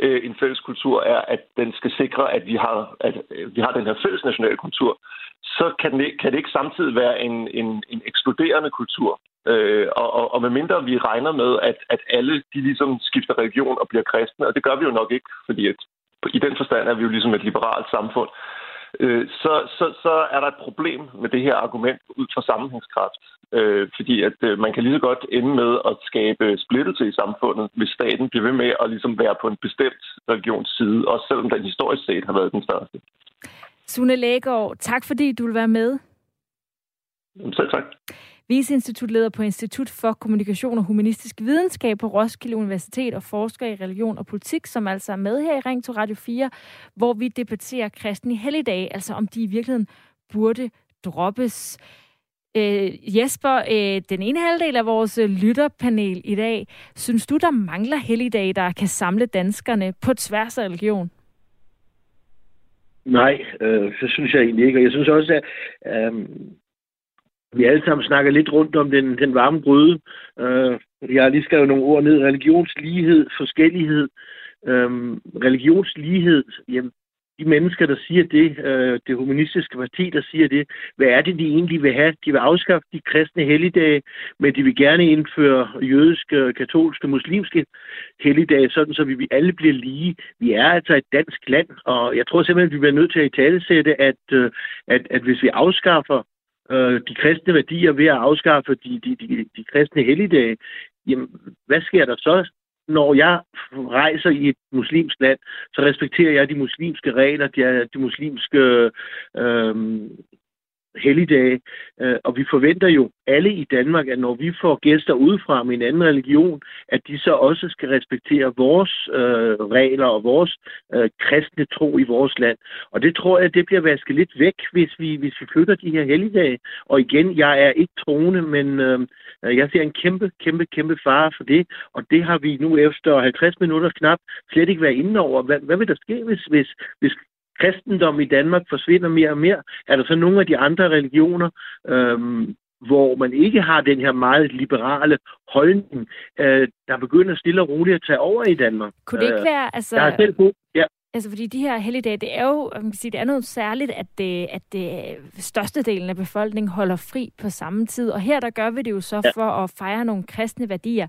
øh, en fælles kultur, er, at den skal sikre, at vi har, at øh, vi har den her fælles nationale kultur, så kan, det, kan det ikke samtidig være en, en, en ekskluderende kultur. Øh, og, og, og medmindre vi regner med, at, at alle de ligesom skifter religion og bliver kristne, og det gør vi jo nok ikke, fordi at, i den forstand er vi jo ligesom et liberalt samfund, øh, så, så, så er der et problem med det her argument ud fra sammenhængskraft. Øh, fordi at øh, man kan lige så godt ende med at skabe splittelse i samfundet, hvis staten bliver ved med at ligesom være på en bestemt religions side, også selvom den historisk set har været den største. Sune Lægaard, tak fordi du vil være med. Selv tak. Viceinstitutleder på Institut for Kommunikation og Humanistisk Videnskab på Roskilde Universitet og forsker i religion og politik, som altså er med her i Ring til Radio 4, hvor vi debatterer kristen i helligdag, altså om de i virkeligheden burde droppes. Øh, Jesper, øh, den ene halvdel af vores øh, lytterpanel i dag, synes du, der mangler helligdage, der kan samle danskerne på tværs af religion? Nej, øh, så synes jeg egentlig ikke. Og jeg synes også, at øh, vi alle sammen snakker lidt rundt om den, den varme gryde. Øh, jeg har lige skrevet nogle ord ned. Religionslighed, forskellighed. Øh, religionslighed, jamen, de mennesker, der siger det, øh, det humanistiske parti, der siger det, hvad er det, de egentlig vil have? De vil afskaffe de kristne helligdage, men de vil gerne indføre jødiske, katolske, muslimske helligdage, sådan så vi alle bliver lige. Vi er altså et dansk land, og jeg tror simpelthen, vi bliver nødt til at i talesætte, at, øh, at, at hvis vi afskaffer øh, de kristne værdier ved at afskaffe de, de, de, de kristne helligdage, jamen, hvad sker der så? Når jeg rejser i et muslimsk land, så respekterer jeg de muslimske regler, de, de muslimske øh, helligdage. Øh, og vi forventer jo alle i Danmark, at når vi får gæster udefra med en anden religion, at de så også skal respektere vores øh, regler og vores øh, kristne tro i vores land. Og det tror jeg, det bliver vasket lidt væk, hvis vi, hvis vi flytter de her helligdage. Og igen, jeg er ikke troende, men øh, jeg ser en kæmpe, kæmpe, kæmpe fare for det. Og det har vi nu efter 50 minutter knap slet ikke været inde over. Hvad, hvad vil der ske, hvis, hvis, hvis kristendom i Danmark forsvinder mere og mere, er der så nogle af de andre religioner, øhm, hvor man ikke har den her meget liberale holdning, øh, der begynder stille og roligt at tage over i Danmark. Kunne det ikke øh, være, altså... Jeg har selv boet, ja. Altså, fordi de her helligdage, det er jo, man kan sige, det er noget særligt, at det, at det størstedelen af befolkningen holder fri på samme tid. Og her, der gør vi det jo så ja. for at fejre nogle kristne værdier.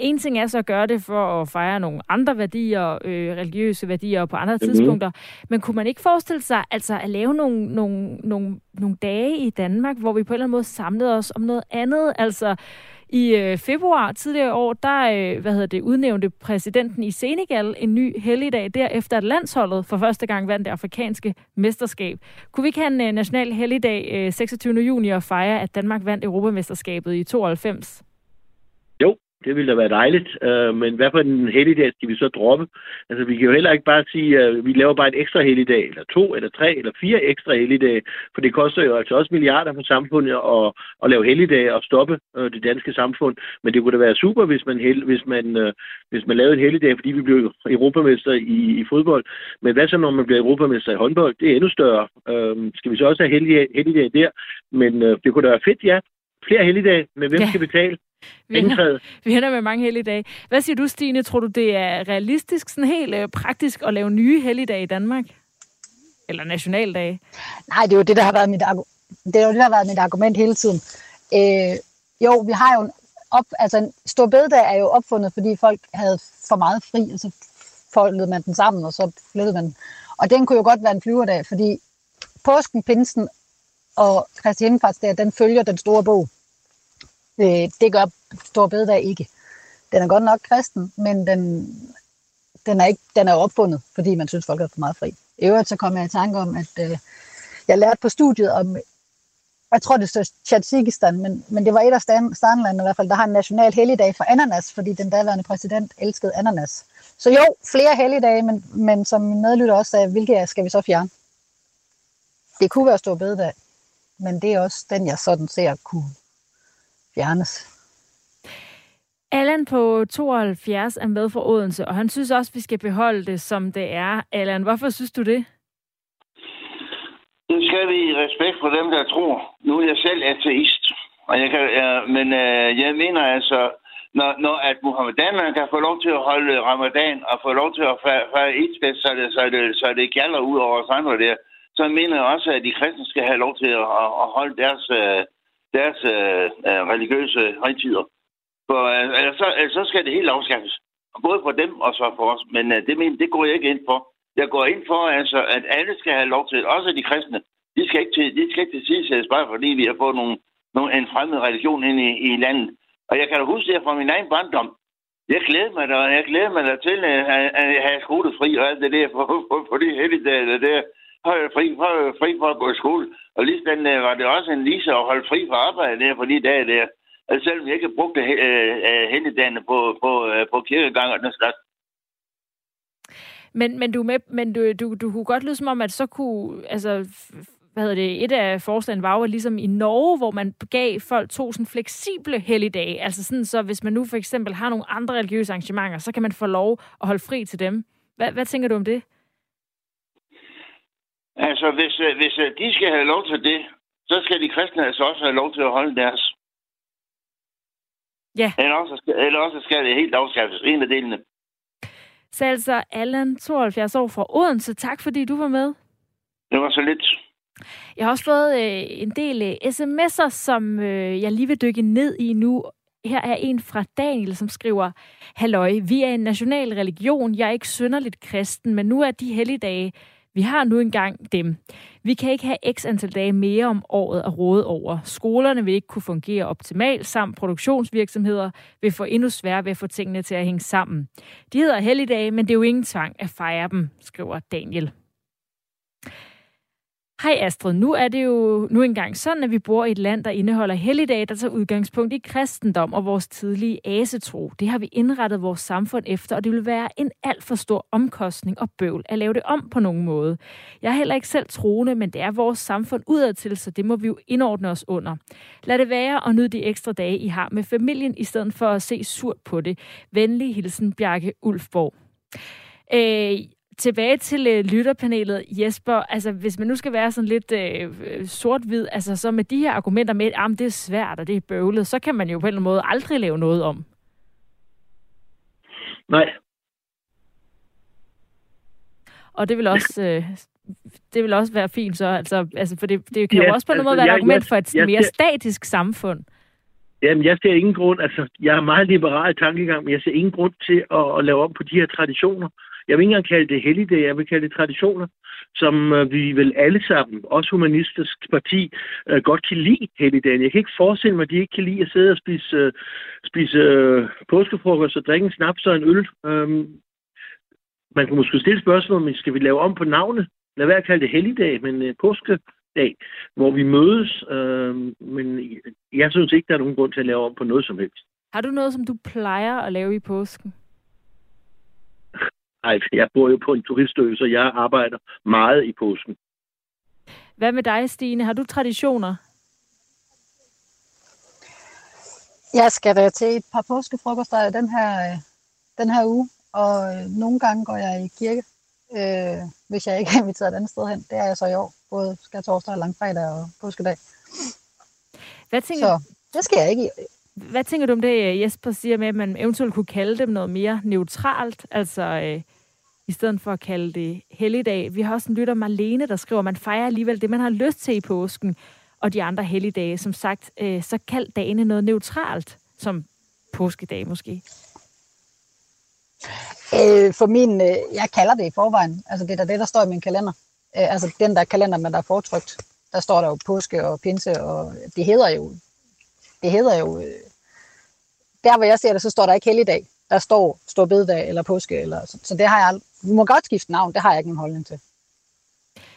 En ting er så at gøre det for at fejre nogle andre værdier, øh, religiøse værdier på andre mm-hmm. tidspunkter. Men kunne man ikke forestille sig altså at lave nogle, nogle, nogle, nogle dage i Danmark, hvor vi på en eller anden måde samlede os om noget andet? Altså, i øh, februar tidligere år, der øh, hvad hedder det, udnævnte præsidenten i Senegal en ny helligdag, derefter at landsholdet for første gang vandt det afrikanske mesterskab. Kunne vi ikke have en øh, national helligdag øh, 26. juni og fejre, at Danmark vandt Europamesterskabet i 92? Det ville da være dejligt. Øh, men hvad for en helligdag skal vi så droppe? Altså, vi kan jo heller ikke bare sige, at vi laver bare et ekstra helligdag, eller to, eller tre, eller fire ekstra helligdage, for det koster jo altså også milliarder for samfundet at, at lave helligdage og stoppe øh, det danske samfund. Men det kunne da være super, hvis man, hel, hvis man, øh, hvis man lavede en helligdag, fordi vi blev europamester i, i fodbold. Men hvad så, når man bliver europamester i håndbold? Det er endnu større. Øh, skal vi så også have helligdag, helligdag der? Men øh, det kunne da være fedt, ja. Flere helligdage, men hvem ja. skal betale? Vi ender, vi ender med mange helligdage. Hvad siger du, Stine? Tror du, det er realistisk, sådan helt øh, praktisk at lave nye helligdage i Danmark? Eller nationaldage? Nej, det er jo det, der har været mit, det er jo det, der har været mit argument hele tiden. Øh, jo, vi har jo en op, altså en stor bededag er jo opfundet, fordi folk havde for meget fri, og så foldede man den sammen, og så flyttede man Og den kunne jo godt være en flyverdag, fordi påsken, pinsen og Kristi Himmelfartsdag, den følger den store bog. Øh, det gør Stor Bededag ikke. Den er godt nok kristen, men den, den er, ikke, den er opfundet, fordi man synes, folk er for meget fri. I øvrigt så kom jeg i tanke om, at øh, jeg lærte på studiet om, jeg tror det står Tjadsikistan, men, men det var et af standlandene i hvert fald, der har en national helligdag for ananas, fordi den daværende præsident elskede ananas. Så jo, flere helligdage, men, men som min medlytter også sagde, hvilke skal vi så fjerne? Det kunne være stor bededag, men det er også den, jeg sådan ser kunne fjernes. Allan på 72 er med fra Odense, og han synes også, vi skal beholde det, som det er. Allan, hvorfor synes du det? Det skal vi i respekt for dem, der tror. Nu er jeg selv ateist, og jeg kan, ja, men øh, jeg mener altså, når, når at muhammedanerne kan få lov til at holde ramadan og få lov til at fejre Eid, så det, så det, så det gælder ud over os andre der, så mener jeg også, at de kristne skal have lov til at, at holde deres, øh, deres øh, øh, religiøse højtider. For øh, ellers, så, ellers så skal det helt afskaffes. Både for dem og så for os. Men øh, det, men, det går jeg ikke ind for. Jeg går ind for, altså, at alle skal have lov til, også de kristne, de skal ikke til, de skal ikke til sidesættes, bare fordi vi har fået nogle, nogle, en fremmed religion ind i, i landet. Og jeg kan da huske det fra min egen barndom. Jeg glæder mig da, jeg glæder mig da til øh, at, at have skolefri og alt det der på, på, på de helligdage der. Har fri, for, fri for at gå i skole. Og lige den øh, var det også en lise at holde fri fra arbejde der for de dage der. Altså selvom jeg ikke brugte øh, øh, helligdagene på, på, øh, på kirkegang og den slags. Men, men, du, med, men du, du, du kunne godt lyde som om, at så kunne, altså, hvad hedder det, et af forslagene var jo ligesom i Norge, hvor man gav folk to sådan fleksible helligdage. Altså sådan, så hvis man nu for eksempel har nogle andre religiøse arrangementer, så kan man få lov at holde fri til dem. Hvad, hvad tænker du om det? Altså, hvis, hvis de skal have lov til det, så skal de kristne altså også have lov til at holde deres. Ja. Eller også, eller også skal det helt afskaffes. En af delene. Så altså Allan, 72 år fra Odense. Tak fordi du var med. Det var så lidt. Jeg har også fået øh, en del øh, sms'er, som øh, jeg lige vil dykke ned i nu. Her er en fra Daniel, som skriver, Halløj, vi er en national religion. Jeg er ikke synderligt kristen, men nu er de helligdage vi har nu engang dem. Vi kan ikke have x antal dage mere om året at råde over. Skolerne vil ikke kunne fungere optimalt, samt produktionsvirksomheder vil få endnu sværere ved at få tingene til at hænge sammen. De hedder helligdage, men det er jo ingen tvang at fejre dem, skriver Daniel. Hej Astrid, nu er det jo nu engang sådan, at vi bor i et land, der indeholder helligdage, der tager udgangspunkt i kristendom og vores tidlige asetro. Det har vi indrettet vores samfund efter, og det vil være en alt for stor omkostning og bøvl at lave det om på nogen måde. Jeg er heller ikke selv troende, men det er vores samfund udadtil, så det må vi jo indordne os under. Lad det være og nyd de ekstra dage, I har med familien, i stedet for at se surt på det. Venlig hilsen, Bjarke Ulfborg. Øh, tilbage til øh, lytterpanelet, Jesper. Altså, hvis man nu skal være sådan lidt øh, sort-hvid, altså så med de her argumenter med, at det er svært og det er bøvlet, så kan man jo på en eller anden måde aldrig lave noget om. Nej. Og det vil også... Øh, det vil også være fint så, altså, altså for det, det kan ja, jo også på en altså, måde være et argument jeg, for et jeg, mere jeg, statisk samfund. Jamen, jeg ser ingen grund, altså, jeg er meget liberal tankegang, men jeg ser ingen grund til at, at lave om på de her traditioner. Jeg vil ikke engang kalde det helligdage, jeg vil kalde det traditioner, som øh, vi vel alle sammen, også humanistisk parti, øh, godt kan lide helligdagen. Jeg kan ikke forestille mig, at de ikke kan lide at sidde og spise, øh, spise øh, påskefrokost og drikke en snaps og en øl. Øhm, man kan måske stille spørgsmål, men skal vi lave om på navnet? Lad være at kalde det helligdag, men øh, påskedag, hvor vi mødes. Øh, men jeg synes ikke, der er nogen grund til at lave om på noget som helst. Har du noget, som du plejer at lave i påsken? Nej, jeg bor jo på en turistø, så jeg arbejder meget i påsken. Hvad med dig, Stine? Har du traditioner? Jeg skal da til et par påskefrokoster den her, den her uge, og øh, nogle gange går jeg i kirke, øh, hvis jeg ikke er inviteret et andet sted hen. Det er jeg så i år, både skal torsdag, langfredag og påskedag. Hvad tænker, så det skal jeg ikke i. Hvad tænker du om det, øh, Jesper siger med, at man eventuelt kunne kalde dem noget mere neutralt? Altså, øh, i stedet for at kalde det helligdag. Vi har også en lytter, Marlene, der skriver, at man fejrer alligevel det, man har lyst til i påsken, og de andre helligdage. Som sagt, øh, så kald dagene noget neutralt, som påskedag måske. Øh, for min, øh, jeg kalder det i forvejen. Altså det er da det, der står i min kalender. Øh, altså den der kalender, man der er fortrykt. Der står der jo påske og pinse, og det hedder jo, det hedder jo, øh, der hvor jeg ser det, så står der ikke helligdag. Der står stor bededag eller påske. Eller, så, så det har jeg du må godt skifte navn, det har jeg ikke nogen holdning til.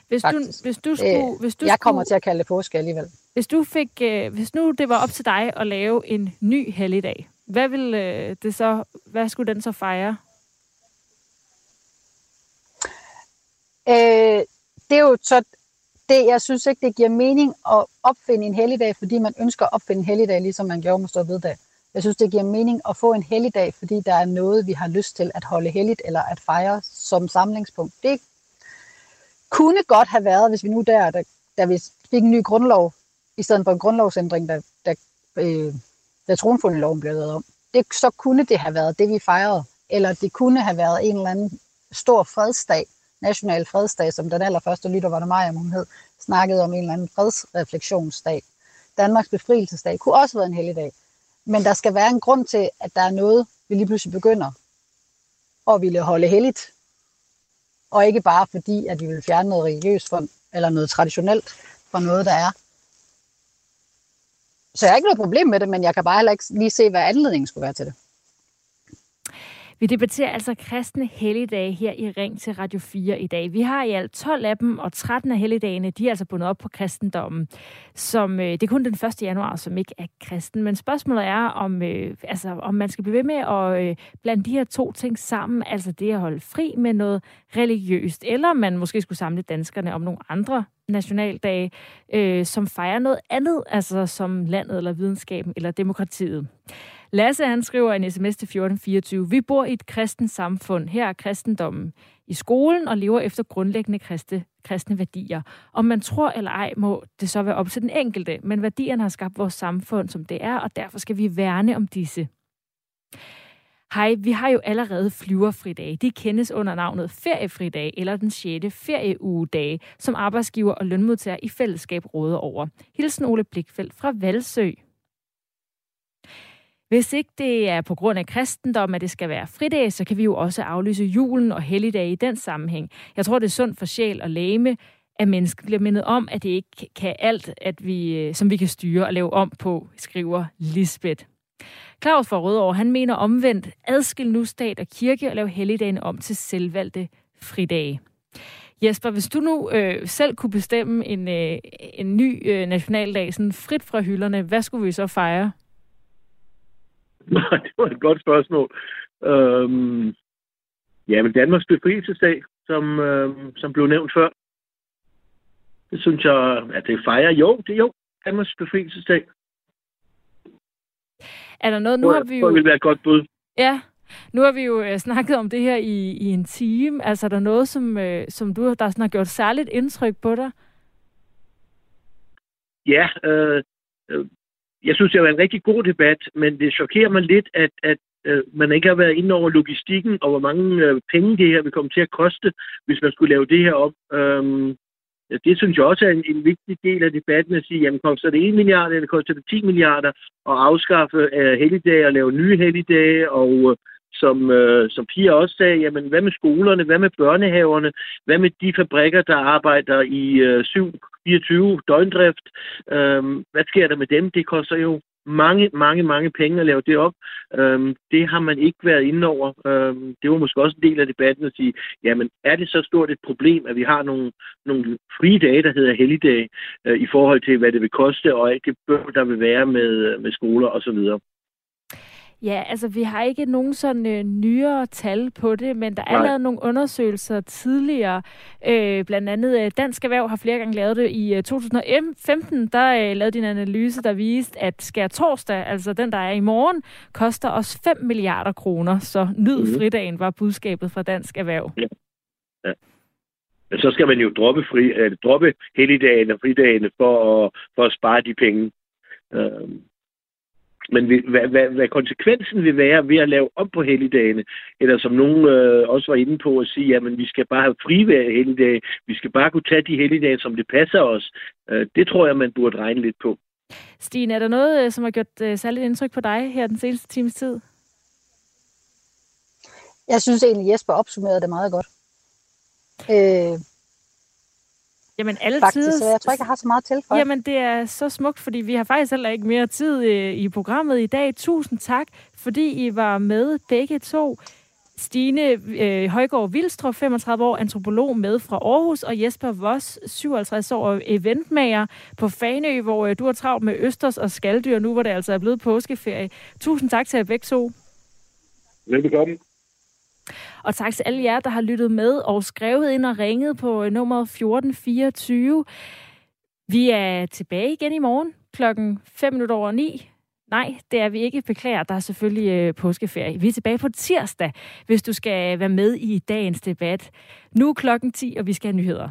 Hvis du, hvis du skulle, øh, hvis du jeg kommer skulle, til at kalde det påske alligevel. Hvis, du fik, øh, hvis nu det var op til dig at lave en ny helligdag, hvad, vil, øh, det så, hvad skulle den så fejre? Øh, det er jo så det, jeg synes ikke, det giver mening at opfinde en helligdag, fordi man ønsker at opfinde en helligdag, ligesom man gjorde med Stor Veddag. Jeg synes, det giver mening at få en helligdag, fordi der er noget, vi har lyst til at holde helligt eller at fejre som samlingspunkt. Det kunne godt have været, hvis vi nu der, da, da vi fik en ny grundlov, i stedet for en grundlovsændring, da, da, øh, da tronfundeloven blev lavet om. Det, så kunne det have været det, vi fejrede. Eller det kunne have været en eller anden stor fredsdag, national fredsdag, som den allerførste lytter var det mig, om hun hed, snakkede om en eller anden fredsrefleksionsdag. Danmarks befrielsesdag kunne også være en helligdag. Men der skal være en grund til, at der er noget, vi lige pludselig begynder at ville holde helligt. Og ikke bare fordi, at vi vil fjerne noget religiøst fra, eller noget traditionelt fra noget, der er. Så jeg har ikke noget problem med det, men jeg kan bare heller ikke lige se, hvad anledningen skulle være til det. Vi debatterer altså kristne helligdage her i Ring til Radio 4 i dag. Vi har i alt 12 af dem, og 13 af helligdagene, de er altså bundet op på kristendommen. Som, øh, det er kun den 1. januar, som ikke er kristen. Men spørgsmålet er, om, øh, altså, om man skal blive ved med at øh, blande de her to ting sammen, altså det at holde fri med noget religiøst, eller om man måske skulle samle danskerne om nogle andre nationaldage, øh, som fejrer noget andet, altså som landet eller videnskaben eller demokratiet. Lasse han skriver en sms til 1424. Vi bor i et kristent samfund. Her er kristendommen i skolen og lever efter grundlæggende kristne, kristne værdier. Om man tror eller ej, må det så være op til den enkelte, men værdierne har skabt vores samfund, som det er, og derfor skal vi værne om disse. Hej, vi har jo allerede flyverfridage. De kendes under navnet feriefridag eller den 6. ferieugedag, som arbejdsgiver og lønmodtager i fællesskab råder over. Hilsen Ole Blikfeldt fra Valsø. Hvis ikke det er på grund af kristendom, at det skal være fridag, så kan vi jo også aflyse julen og helligdage i den sammenhæng. Jeg tror, det er sundt for sjæl og læme, at mennesket bliver mindet om, at det ikke kan alt, at vi, øh, som vi kan styre og lave om på, skriver Lisbeth. Claus fra Rødovre, han mener omvendt, adskil nu stat og kirke og lav helligdagen om til selvvalgte fridage. Jesper, hvis du nu øh, selv kunne bestemme en, øh, en ny øh, nationaldag, sådan frit fra hylderne, hvad skulle vi så fejre? Nej, det var et godt spørgsmål. Øhm, ja, men Danmarks befrielsesdag, som, øhm, som blev nævnt før, det synes jeg, at det fejrer. Jo, det er jo Danmarks befrielsesdag. Er der noget, nu har vi jo... Det vil være et godt bud. Ja, nu har vi jo øh, snakket om det her i, i en time. Altså, er der noget, som, øh, som du der sådan har gjort særligt indtryk på dig? Ja, øh, øh jeg synes, det har været en rigtig god debat, men det chokerer mig lidt, at, at øh, man ikke har været inde over logistikken og hvor mange øh, penge det her vil komme til at koste, hvis man skulle lave det her op. Øhm, det synes jeg også er en, en vigtig del af debatten at sige, jamen koster det 1 milliard, eller koster det 10 milliarder at afskaffe øh, helligdage og lave nye helligdage, og øh, som, øh, som Pia også sagde, jamen hvad med skolerne, hvad med børnehaverne, hvad med de fabrikker, der arbejder i øh, 24 døgndrift, Øhm, hvad sker der med dem? Det koster jo mange, mange, mange penge at lave det op. Øhm, det har man ikke været inde over. Øhm, det var måske også en del af debatten at sige, jamen er det så stort et problem, at vi har nogle, nogle frie dage, der hedder helligdage, øh, i forhold til, hvad det vil koste, og alt det bør, der vil være med, øh, med skoler osv.? Ja, altså vi har ikke nogen sådan øh, nyere tal på det, men der er Nej. lavet nogle undersøgelser tidligere. Øh, blandt andet øh, Dansk Erhverv har flere gange lavet det. I øh, 2015, der øh, lavede de en analyse, der viste, at skær torsdag, altså den, der er i morgen, koster os 5 milliarder kroner. Så nyd Mhm. fridagen var budskabet fra Dansk Erhverv. Men så skal man jo droppe, fri, øh, droppe helligdagene og fridagene for at, for at spare de penge. Øh, men vi- hvad, hvad, hvad konsekvensen vil være ved at lave om på helligdagene, eller som nogen øh, også var inde på at sige, at vi skal bare have frivær helligdage, vi skal bare kunne tage de helligdage, som det passer os. Øh, det tror jeg, man burde regne lidt på. Stine, er der noget, øh, som har gjort øh, særligt indtryk på dig her den seneste times tid? Jeg synes egentlig, Jesper opsummerede det meget godt. Øh, Jamen alle faktisk, tider... så jeg tror ikke, jeg har så meget til for. Jamen, det er så smukt, fordi vi har faktisk heller ikke mere tid øh, i programmet i dag. Tusind tak, fordi I var med begge to. Stine øh, Højgaard Vildstrup, 35 år, antropolog med fra Aarhus, og Jesper Voss, 57 år, eventmager på Fanø, hvor øh, du har travlt med østers og skalddyr, nu hvor det altså er blevet påskeferie. Tusind tak til jer begge to. Velbekomme. Og tak til alle jer, der har lyttet med og skrevet ind og ringet på øh, nummer 1424. Vi er tilbage igen i morgen klokken 5 minutter over 9. Nej, det er vi ikke. Beklager, der er selvfølgelig øh, påskeferie. Vi er tilbage på tirsdag, hvis du skal være med i dagens debat. Nu er klokken 10, og vi skal have nyheder.